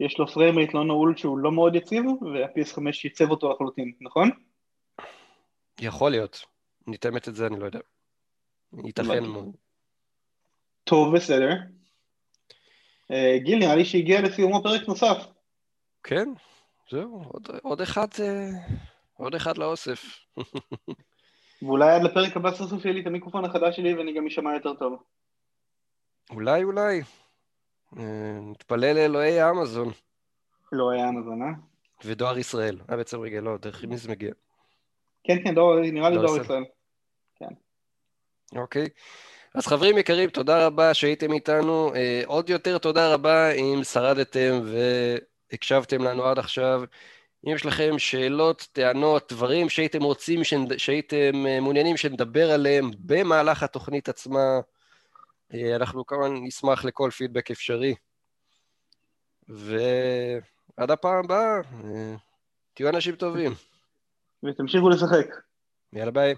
יש לו frame rate לא נעול שהוא לא מאוד יציב, וה-PS5 ייצב אותו לחלוטין, נכון? יכול להיות. ניתמת את זה, אני לא יודע. ייתכן מאוד. טוב, בסדר. אה, גיל, נראה לי שהגיע לסיומו פרק נוסף. כן, זהו, עוד, עוד אחד, אה, עוד אחד לאוסף. ואולי עד לפרק הבא סוף סוף יהיה לי את המיקרופון החדש שלי ואני גם אשמע יותר טוב. אולי, אולי. אה, נתפלל לאלוהי האמזון. אלוהי האמזון, אה? ודואר ישראל. אה, בעצם רגע, לא, דרך מי זה מגיע? כן, כן, דואר, נראה לי דואר ישראל. כן. אוקיי. אז חברים יקרים, תודה רבה שהייתם איתנו. אה, עוד יותר תודה רבה אם שרדתם והקשבתם לנו עד עכשיו. אם יש לכם שאלות, טענות, דברים שהייתם רוצים, שהייתם אה, מעוניינים שנדבר עליהם במהלך התוכנית עצמה, אה, אנחנו כמובן נשמח לכל פידבק אפשרי. ועד הפעם הבאה, תהיו אנשים טובים. ותמשיכו לשחק. יאללה ביי.